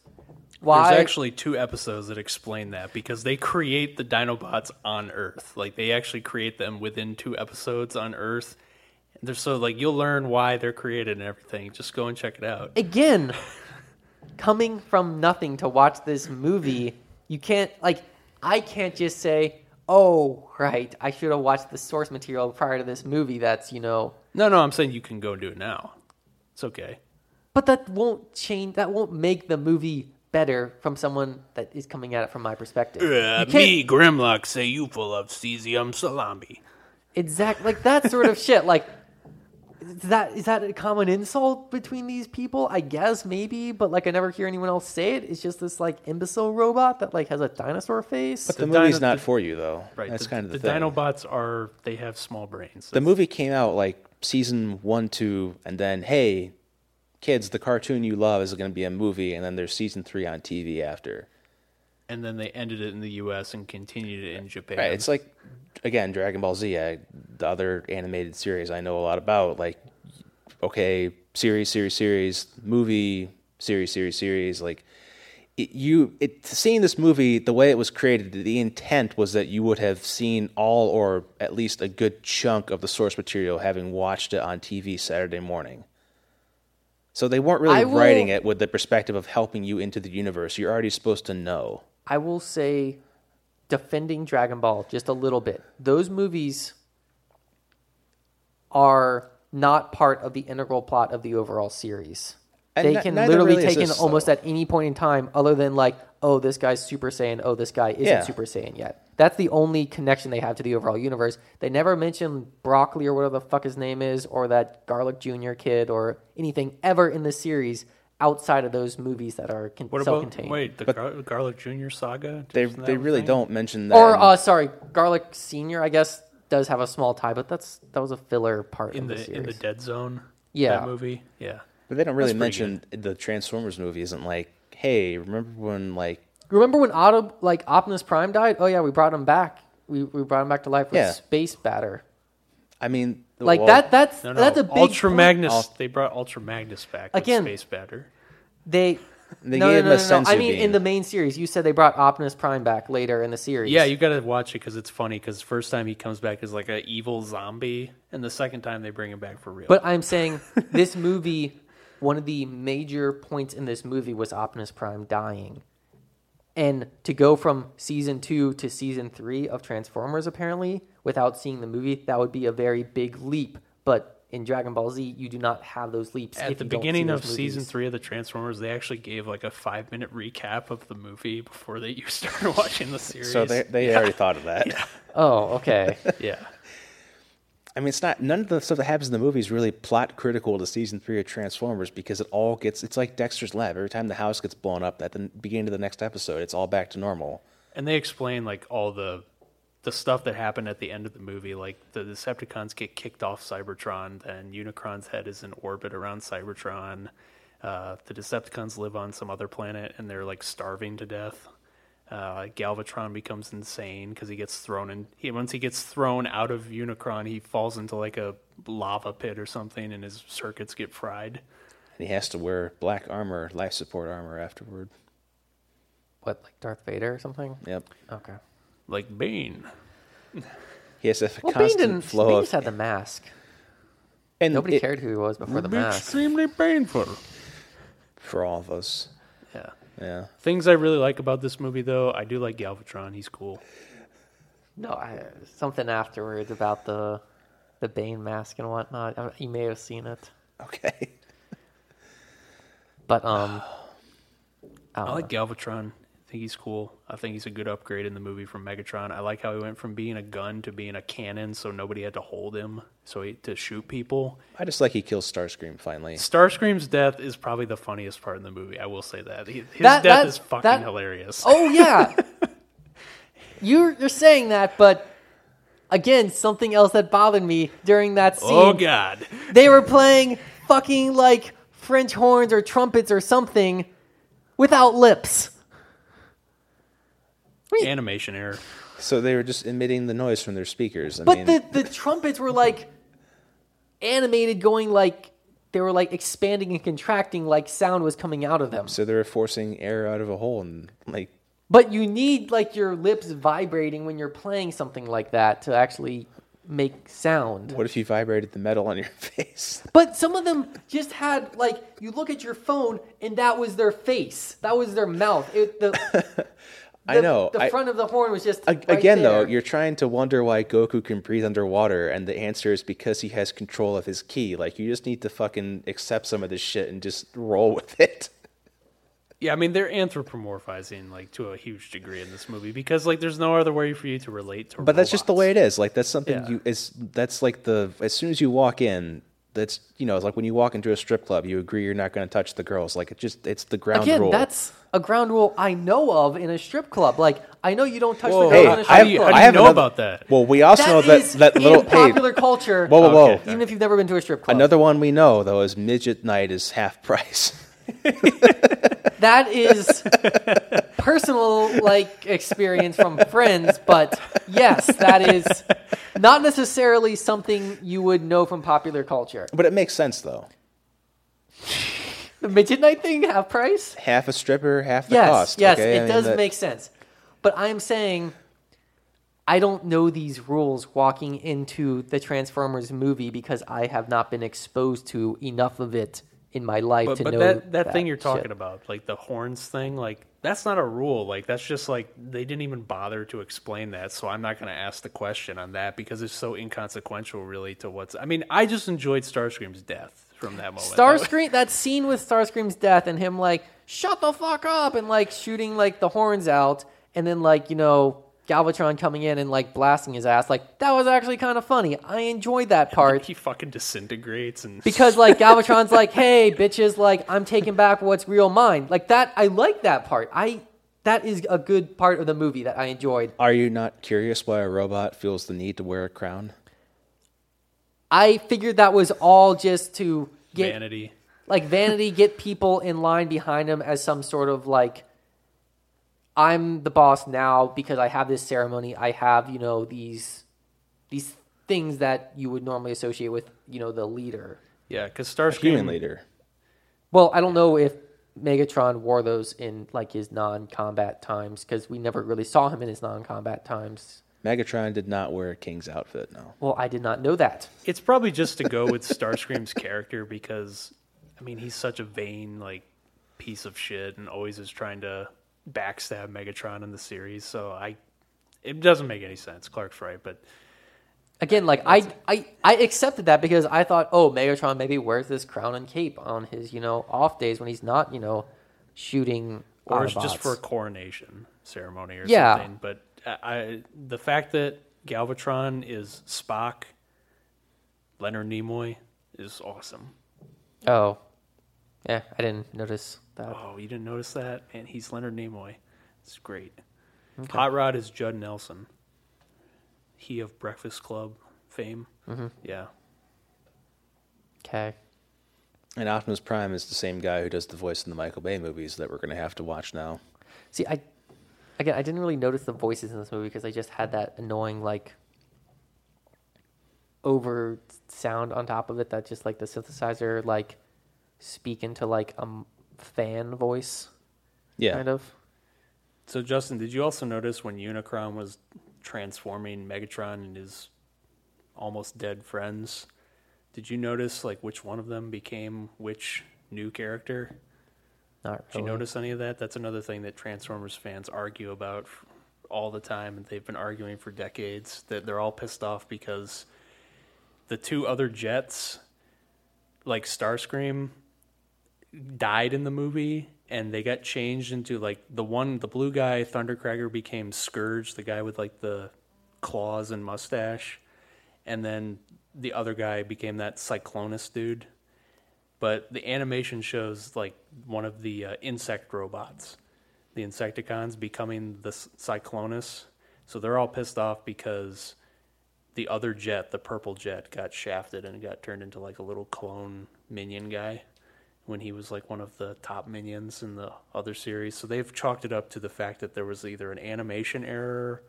why There's actually two episodes that explain that because they create the Dinobots on Earth. Like they actually create them within two episodes on Earth. They're so like you'll learn why they're created and everything. Just go and check it out. again coming from nothing to watch this movie you can't like i can't just say oh right i should have watched the source material prior to this movie that's you know No, no, I'm saying you can go do it now. It's okay. but that won't change that won't make the movie better from someone that is coming at it from my perspective You can't- Grimlock, say you full of cesium salami. exact like that sort of shit like is that is that a common insult between these people i guess maybe but like i never hear anyone else say it it's just this like imbecile robot that like has a dinosaur face But the, The movie's dino- not the- for you though. Right. That's the, kind of the, thing. the thing. Dinobots are they have small brains. the movie came out like season one, two, and then hey, kids, the cartoon you love is going to be a movie, and then there's season three on TV after. And then they ended it in the U.S. and continued it in Japan. Right. It's like again, Dragon Ball Z, I, the other animated series I know a lot about. Like, okay, series, series, series, movie, series, series, series. Like, it, you, it seeing this movie, the way it was created, the intent was that you would have seen all, or at least a good chunk of the source material, having watched it on TV Saturday morning. So they weren't really I will- writing it with the perspective of helping you into the universe. You're already supposed to know. I will say, defending Dragon Ball just a little bit. Those movies are not part of the integral plot of the overall series. And they ne- can literally really take in almost at any point in time, other than like, oh, this guy's Super Saiyan, oh, this guy isn't Yeah. Super Saiyan yet. That's the only connection they have to the overall universe. They never mention broccoli or whatever the fuck his name is, or that Garlic Jr. kid, or anything ever in the series outside of those movies that are con- what about self-contained. wait the Gar- Garlic Jr. saga? They Isn't that they a really thing? don't mention that. Or in- uh, sorry, Garlic Senior. I guess does have a small tie, but that's that was a filler part in of the, the series. in the Dead Zone. Yeah. that movie. Yeah, But they don't really That's pretty mention the Transformers movie. Isn't like, hey, remember when like Remember when Auto like Optimus Prime died? Oh yeah, we brought him back. We we brought him back to life with Yeah. Space Batter. I mean, Like well, that. That's no, no. that's a big Ultra point. Magnus. Al- they brought Ultra Magnus back Again, with Space Batter. They. They no, gave no, him no, a no, no. I senzu mean, in beam. the main series, you said they brought Optimus Prime back later in the series. Yeah, you got to watch it because it's funny. Because first time he comes back as like an evil zombie, and the second time they bring him back for real. But I'm saying this movie, one of the major points in this movie was Optimus Prime dying. And to go from season two to season three of Transformers, apparently, without seeing the movie, that would be a very big leap. But in Dragon Ball Z, you do not have those leaps. at if the you don't see beginning of season three of the Transformers, they actually gave like a five minute recap of the movie before they you started watching the series. so they they already thought of that. Oh, okay. yeah. I mean, it's not none of the stuff that happens in the movie is really plot critical to season three of Transformers because it all gets it's like Dexter's Lab. Every time the house gets blown up, at the beginning of the next episode, it's all back to normal. And they explain like all the the stuff that happened at the end of the movie, like the Decepticons get kicked off Cybertron, then Unicron's head is in orbit around Cybertron. Uh, the Decepticons live on some other planet and they're like starving to death. Uh, Galvatron becomes insane because he gets thrown in. He, once he gets thrown out of Unicron, he falls into like a lava pit or something, and his circuits get fried. And he has to wear black armor, life support armor afterward. What, like Darth Vader or something? Yep. Okay. Like Bane. He has a Well, Bane constant didn't. flow Bane of. just had the mask. and Nobody it- cared who he was before the mask. extremely painful. for all of us. Yeah. Yeah. Things I really like about this movie, though, I do like Galvatron. He's cool. No, I, something afterwards about the the Bane mask and whatnot. I- You may have seen it, Okay. but um, I, I don't like know. Galvatron. I think he's cool. I think he's a good upgrade in the movie from Megatron. I like how he went from being a gun to being a cannon, so nobody had to hold him, so he to shoot people. I just like he kills Starscream finally. Starscream's death is probably the funniest part in the movie. I will say that He- his That- death that- is fucking that- hilarious. Oh yeah, you're you're saying that, but again, something else that bothered me during that oh, scene. Oh, God! They were playing fucking like French horns or trumpets or something without lips. Animation error. So they were just emitting the noise from their speakers. I But mean, the the trumpets were like animated, going like they were like expanding and contracting, like sound was coming out of them. so they were forcing air out of a hole and like But you need like your lips vibrating when you're playing something like that to actually make sound. what if you vibrated the metal on your face? But some of them just had like you look at your phone and that was their face, that was their mouth. It, the, I know. the I- front of the horn was just A- right Again, though, you're trying to wonder why Goku can breathe underwater, and the answer is because he has control of his ki. Like, you just need to fucking accept some of this shit and just roll with it. Yeah, I mean they're anthropomorphizing like to a huge degree in this movie because like there's no other way for you to relate to. But that's just the way it is. Like, that's something Yeah. you is that's like the as soon as you walk in, that's you know, it's like when you walk into a strip club, you agree you're not going to touch the girls. Like, it just it's the ground Again, rule. that's a ground rule I know of in a strip club. Like I know you don't touch Whoa, the Hey, girls in a how strip do you, club. how do I you have know another- about that? well, we also know is that that in little hey, popular culture. Whoa, whoa, whoa! Okay. Even if you've never been to a strip club, Another one we know though is midget night is half price. that is personal like experience from friends. But yes, that is not necessarily something you would know from popular culture. but it makes sense though. The midget night thing, half price. Half a stripper, half the yes, cost. yes, okay? I it mean, does that- make sense. But I'm saying I don't know these rules walking into the Transformers movie because I have not been exposed to enough of it in my life But, to but know that, that thing you're shit. talking about, like the horns thing, like that's not a rule. Like that's just like they didn't even bother to explain that. So I'm not going to ask the question on that because it's so inconsequential, really, to what's. I mean, I just enjoyed Starscream's death from that moment. Starscream, that scene with Starscream's death and him like shut the fuck up and like shooting like the horns out and then like you know Galvatron coming in and like blasting his ass like that was actually kind of funny. I enjoyed that part. he fucking disintegrates and because like Galvatron's like, "Hey, bitches, like I'm taking back what's real mine." Like that, I like that part. I that is a good part of the movie that I enjoyed. Are you not curious why a robot feels the need to wear a crown? I figured that was all just to get vanity. like vanity, get people in line behind him as some sort of like, I'm the boss now because I have this ceremony. I have you know these these things that you would normally associate with you know the leader. Yeah, because A Starscream. human leader. Well, I don't know if Megatron wore those in like his non-combat times because we never really saw him in his non-combat times. Megatron did not wear a king's outfit. No. Well, I did not know that. It's probably just to go with Starscream's character because, I mean, he's such a vain like piece of shit and always is trying to backstab Megatron in the series. So I, it doesn't make any sense. Clark's right, but Again, like I, I, I accepted that because I thought, oh, Megatron maybe wears this crown and cape on his, you know, off days when he's not, you know, shooting. or it's just for a coronation ceremony or Yeah. something. But I, I, the fact that Galvatron is Spock, Leonard Nimoy is awesome. Oh, yeah, I didn't notice that. Oh, you didn't notice that? Man, he's Leonard Nimoy. It's great. Hot Rod is Judd Nelson. He of Breakfast Club fame. Mm-hmm. Yeah. Okay. And Optimus Prime is the same guy who does the voice in the Michael Bay movies that we're going to have to watch now. See, I, Again, I didn't really notice the voices in this movie because I just had that annoying like over sound on top of it that just like the synthesizer like speak into like a m- fan voice Yeah. kind of. So Justin, did you also notice when Unicron was transforming Megatron and his almost dead friends? Did you notice like which one of them became which new character? Not Did you notice any of that? That's another thing that Transformers fans argue about all the time, and they've been arguing for decades. That they're all pissed off because the two other jets, like Starscream, died in the movie, and they got changed into like the one, the blue guy, Thundercracker, became Scourge, the guy with like the claws and mustache, and then the other guy became that Cyclonus dude but the animation shows like one of the uh, insect robots, the Insecticons, becoming the Cyclonus. So they're all pissed off because the other jet, the purple jet, got shafted and got turned into like a little clone minion guy when he was like one of the top minions in the other series. So they've chalked it up to the fact that there was either an animation error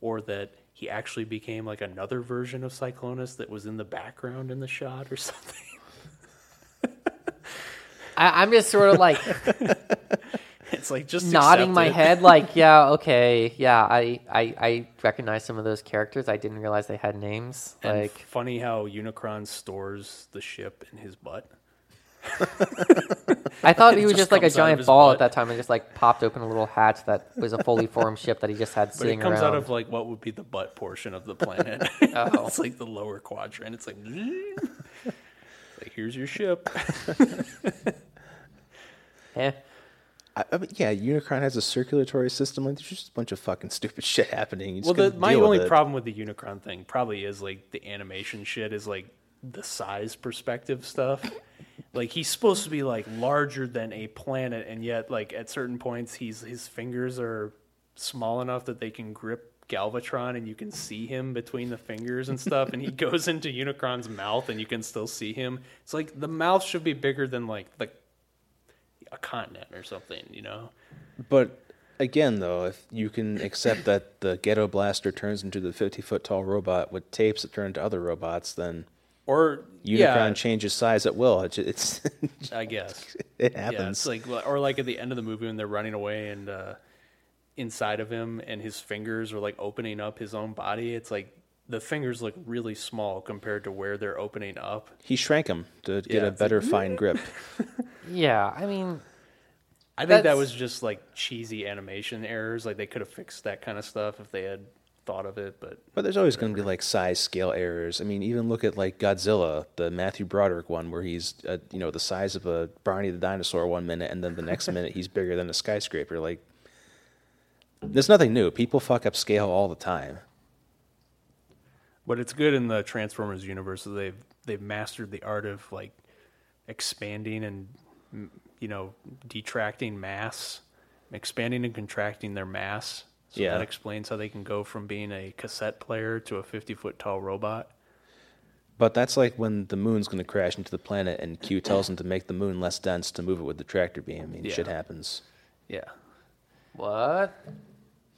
or that he actually became like another version of Cyclonus that was in the background in the shot or something. I, I'm just sort of like It's like just nodding my head, like, yeah, okay, yeah, I, I, I recognize some of those characters. I didn't realize they had names. And Like, funny how Unicron stores the ship in his butt. I thought he was just just like a comes out of giant ball butt. at that time and just like popped open a little hatch that was a fully formed ship that he just had But sitting it comes around. out of like what would be the butt portion of the planet. Oh. it's like the lower quadrant. It's like, like here's your ship. Eh. I, I mean, yeah, Unicron has a circulatory system. Like, there's just a bunch of fucking stupid shit happening. Well, the, my only problem with the Unicron thing probably is like the animation shit is like the size perspective stuff. like he's supposed to be like larger than a planet, and yet like at certain points he's his fingers are small enough that they can grip Galvatron, and you can see him between the fingers and stuff. and he goes into Unicron's mouth, and you can still see him. It's like the mouth should be bigger than like the a continent or something, you know. But again, though, if you can accept that the Ghetto Blaster turns into the 50 foot tall robot with tapes that turn into other robots, then Or Unicron yeah, changes size at will. It's, it's I guess. it Yeah, happens. it's like or like at the end of the movie when they're running away and uh, inside of him and his fingers are like opening up his own body. It's like the fingers look really small compared to where they're opening up. he shrank him to get Yeah, a it's better fine grip. Yeah, I mean, I think that was just like cheesy animation errors. Like they could have fixed that kind of stuff if they had thought of it. But But there's always going to be like size scale errors. I mean, even look at like Godzilla, the Matthew Broderick one, where he's uh, you know the size of a Barney the dinosaur one minute, and then the next minute he's bigger than a skyscraper. Like, there's nothing new. People fuck up scale all the time. But it's good in the Transformers universe that they've they've mastered the art of like expanding and you know detracting mass, expanding and contracting their mass. So Yeah. that explains how they can go from being a cassette player to a fifty foot tall robot. But that's like when the moon's going to crash into the planet, and Q tells him to make the moon less dense to move it with the tractor beam. I mean, Yeah. shit happens. Yeah. what?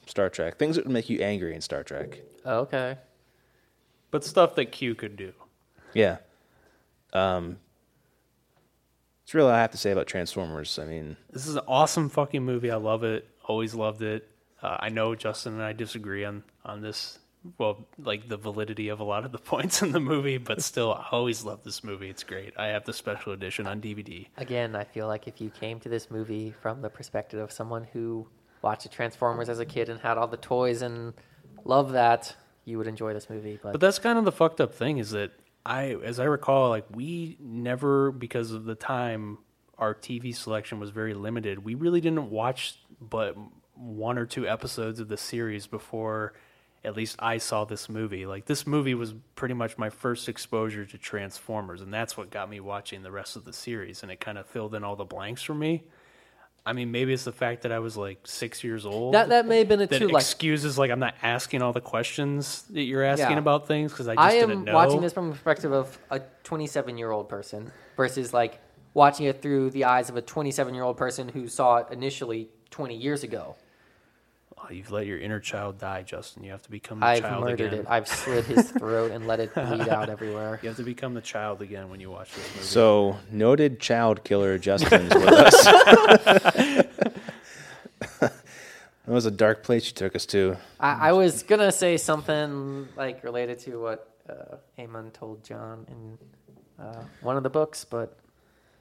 Star Trek things that would make you angry in Star Trek. Oh, okay. But stuff that Q could do. Yeah. Um. It's really all I have to say about Transformers. I mean, This is an awesome fucking movie. I love it. Always loved it. Uh, I know Justin and I disagree on on this. Well, like the validity of a lot of the points in the movie, but still, I always love this movie. It's great. I have the special edition on DVD. Again, I feel like if you came to this movie from the perspective of someone who watched Transformers as a kid and had all the toys and loved that, you would enjoy this movie. But, But that's kind of the fucked up thing is that I, as I recall, like we never, because of the time, our TV selection was very limited. We really didn't watch but one or two episodes of the series before at least I saw this movie. Like this movie was pretty much my first exposure to Transformers, and that's what got me watching the rest of the series, and it kind of filled in all the blanks for me. I mean, maybe it's the fact that I was like six years old. that that may have been it that too. Like excuses like I'm not asking all the questions that you're asking Yeah. about things because I just I didn't am know. watching this from the perspective of a 27 year old person versus like watching it through the eyes of a 27 year old person who saw it initially 20 years ago. Oh, you've let your inner child die, Justin. You have to become the I've child murdered again. it. I've slit his throat and let it bleed out everywhere. You have to become the child again when you watch this movie. So noted child killer Justin's with us. that was a dark place you took us to. I, I was gonna say something like related to what uh, Aemon told Jon in uh, one of the books, but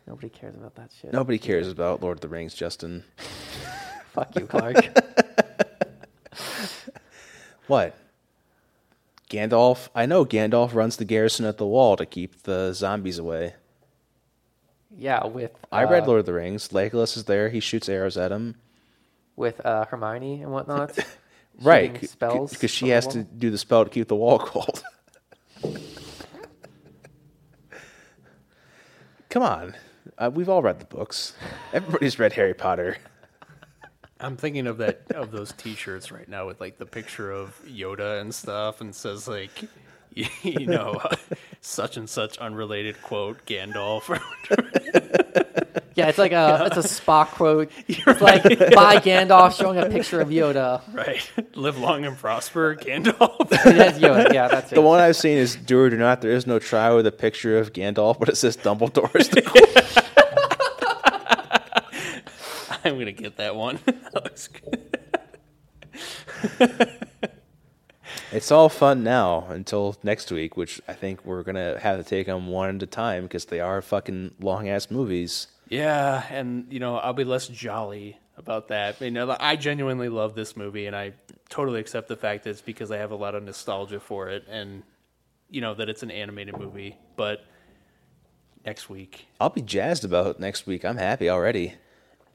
nobody cares about that shit. Nobody cares about Lord of the Rings, Justin. Fuck you, Clark. What? Gandalf? I know Gandalf runs the garrison at the wall to keep the zombies away. yeah, with I read uh, Lord of the Rings. Legolas is there. He shoots arrows at him. with uh, Hermione and whatnot. Right. spells Because she has to do the spell to keep the wall cold. Come on. Uh, we've all read the books. Everybody's read Harry Potter. I'm thinking of that of those T-shirts right now with like the picture of Yoda and stuff, and says like, you know, such and such unrelated quote Gandalf. Yeah, it's like a it's a Spock quote. It's like by Gandalf showing a picture of Yoda. right, live long and prosper, Gandalf. That's Yoda. Yeah, that's it. The one I've seen is Do or Do Not. There is no try with a picture of Gandalf, but it says dumbledore is Dumbledore's. I'm gonna get that one. That looks good. it's all fun now until next week, which I think we're going to have to take them one at a time because they are fucking long ass movies. Yeah, and you know, I'll be less jolly about that. You know, I genuinely love this movie, and I totally accept the fact that it's because I have a lot of nostalgia for it, and you know that it's an animated movie. But next week, I'll be jazzed about next week. I'm happy already.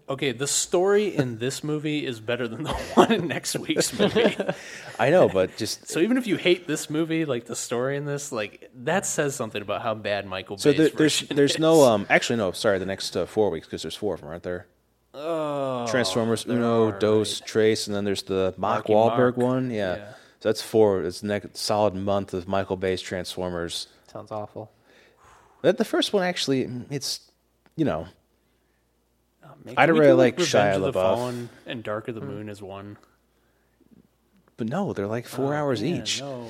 Okay, the story in this movie is better than the one in next week's movie. I know, but just so even if you hate this movie, like the story in this, like that says something about how bad Michael so Bay's there, there's version there's is. no um actually no sorry the next uh, four weeks because there's four of them aren't there oh, Transformers there Uno are, Dos right. Trace and then there's the Mark Marky Wahlberg Mark. one yeah. Yeah. so that's four it's the next solid month of Michael Bay's Transformers Sounds awful. But the first one actually it's you know Uh, maybe I don't really do, like Revenge Shia of the LaBeouf. Fallen and Dark of the hmm. Moon as one. but no they're like four Oh, hours man, each No.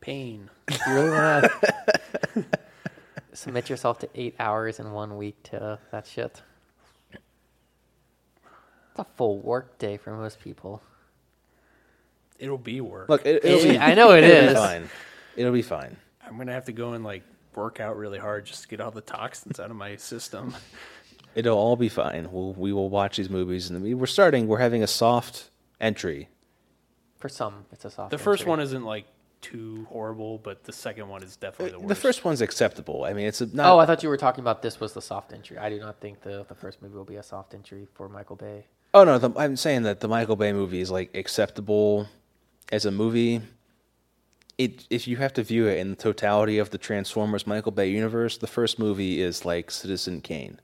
Pain. You really want to submit yourself to eight hours in one week to that shit? It's a full work day for most people. It'll be work. look it, it'll be I know it it'll be fine it'll be fine I'm gonna have to go and like work out really hard just to get all the toxins out of my system. it'll all be fine we'll we will watch these movies and we- we're starting we're having a soft entry For some, it's a soft. The first entry. one isn't like too horrible, but the second one is definitely the uh, worst. the first one's acceptable I mean it's a, not Oh, I thought you were talking about this was the soft entry. I do not think the the first movie will be a soft entry for Michael Bay. Oh no, the, I'm saying that the Michael Bay movie is like acceptable as a movie. It if you have to view it in the totality of the Transformers Michael Bay universe, the first movie is like Citizen Kane.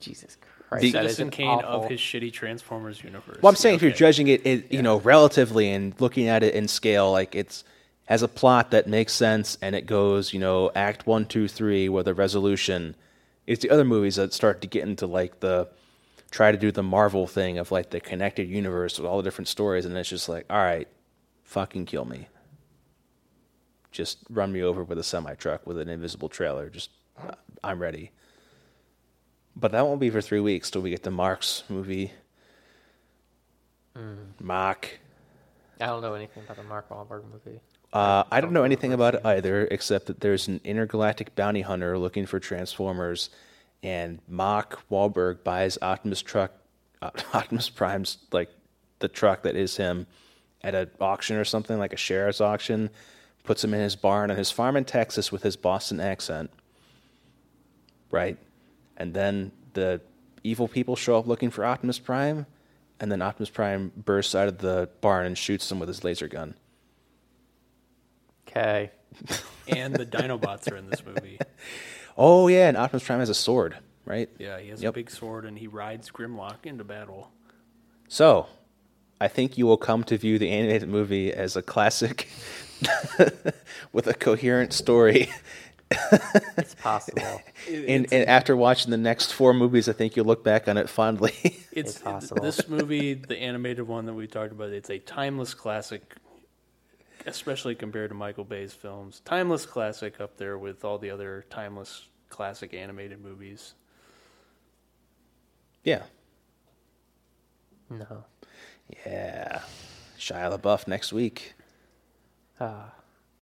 Jesus Christ, The- Citizen Kane awful- of his shitty Transformers universe. Well, I'm saying if you're Okay. judging it, it you know, relatively and looking at it in scale, like it's has a plot that makes sense and it goes, you know, act one, two, three with a resolution. It's the other movies that start to get into like the try to do the Marvel thing of like the connected universe with all the different stories, and it's just like, all right, fucking kill me. Just run me over with a semi truck with an invisible trailer. Just, uh, I'm ready. But that won't be for three weeks till we get to Mark's movie. Mark. I don't know anything about the Mark Wahlberg movie. Uh, I don't know anything about it either, except that there's an intergalactic bounty hunter looking for Transformers, and Mark Wahlberg buys Optimus truck, uh, Optimus Prime's like the truck that is him, at an auction or something like a sheriff's auction, puts him in his barn on his farm in Texas with his Boston accent, right, and then the evil people show up looking for Optimus Prime, and then Optimus Prime bursts out of the barn and shoots them with his laser gun. Okay. and the Dinobots are in this movie. Oh yeah, and Optimus Prime has a sword, right? Yeah, he has Yep. a big sword and he rides Grimlock into battle. So, I think you will come to view the animated movie as a classic with a coherent story It's possible. And, and after watching the next four movies, I think you'll look back on it fondly. It's, It's possible. this movie, the animated one that we talked about. It's a timeless classic, especially compared to Michael Bay's films. Timeless classic up there with all the other timeless classic animated movies. yeah. no. Yeah. Shia LaBeouf next week. Ah.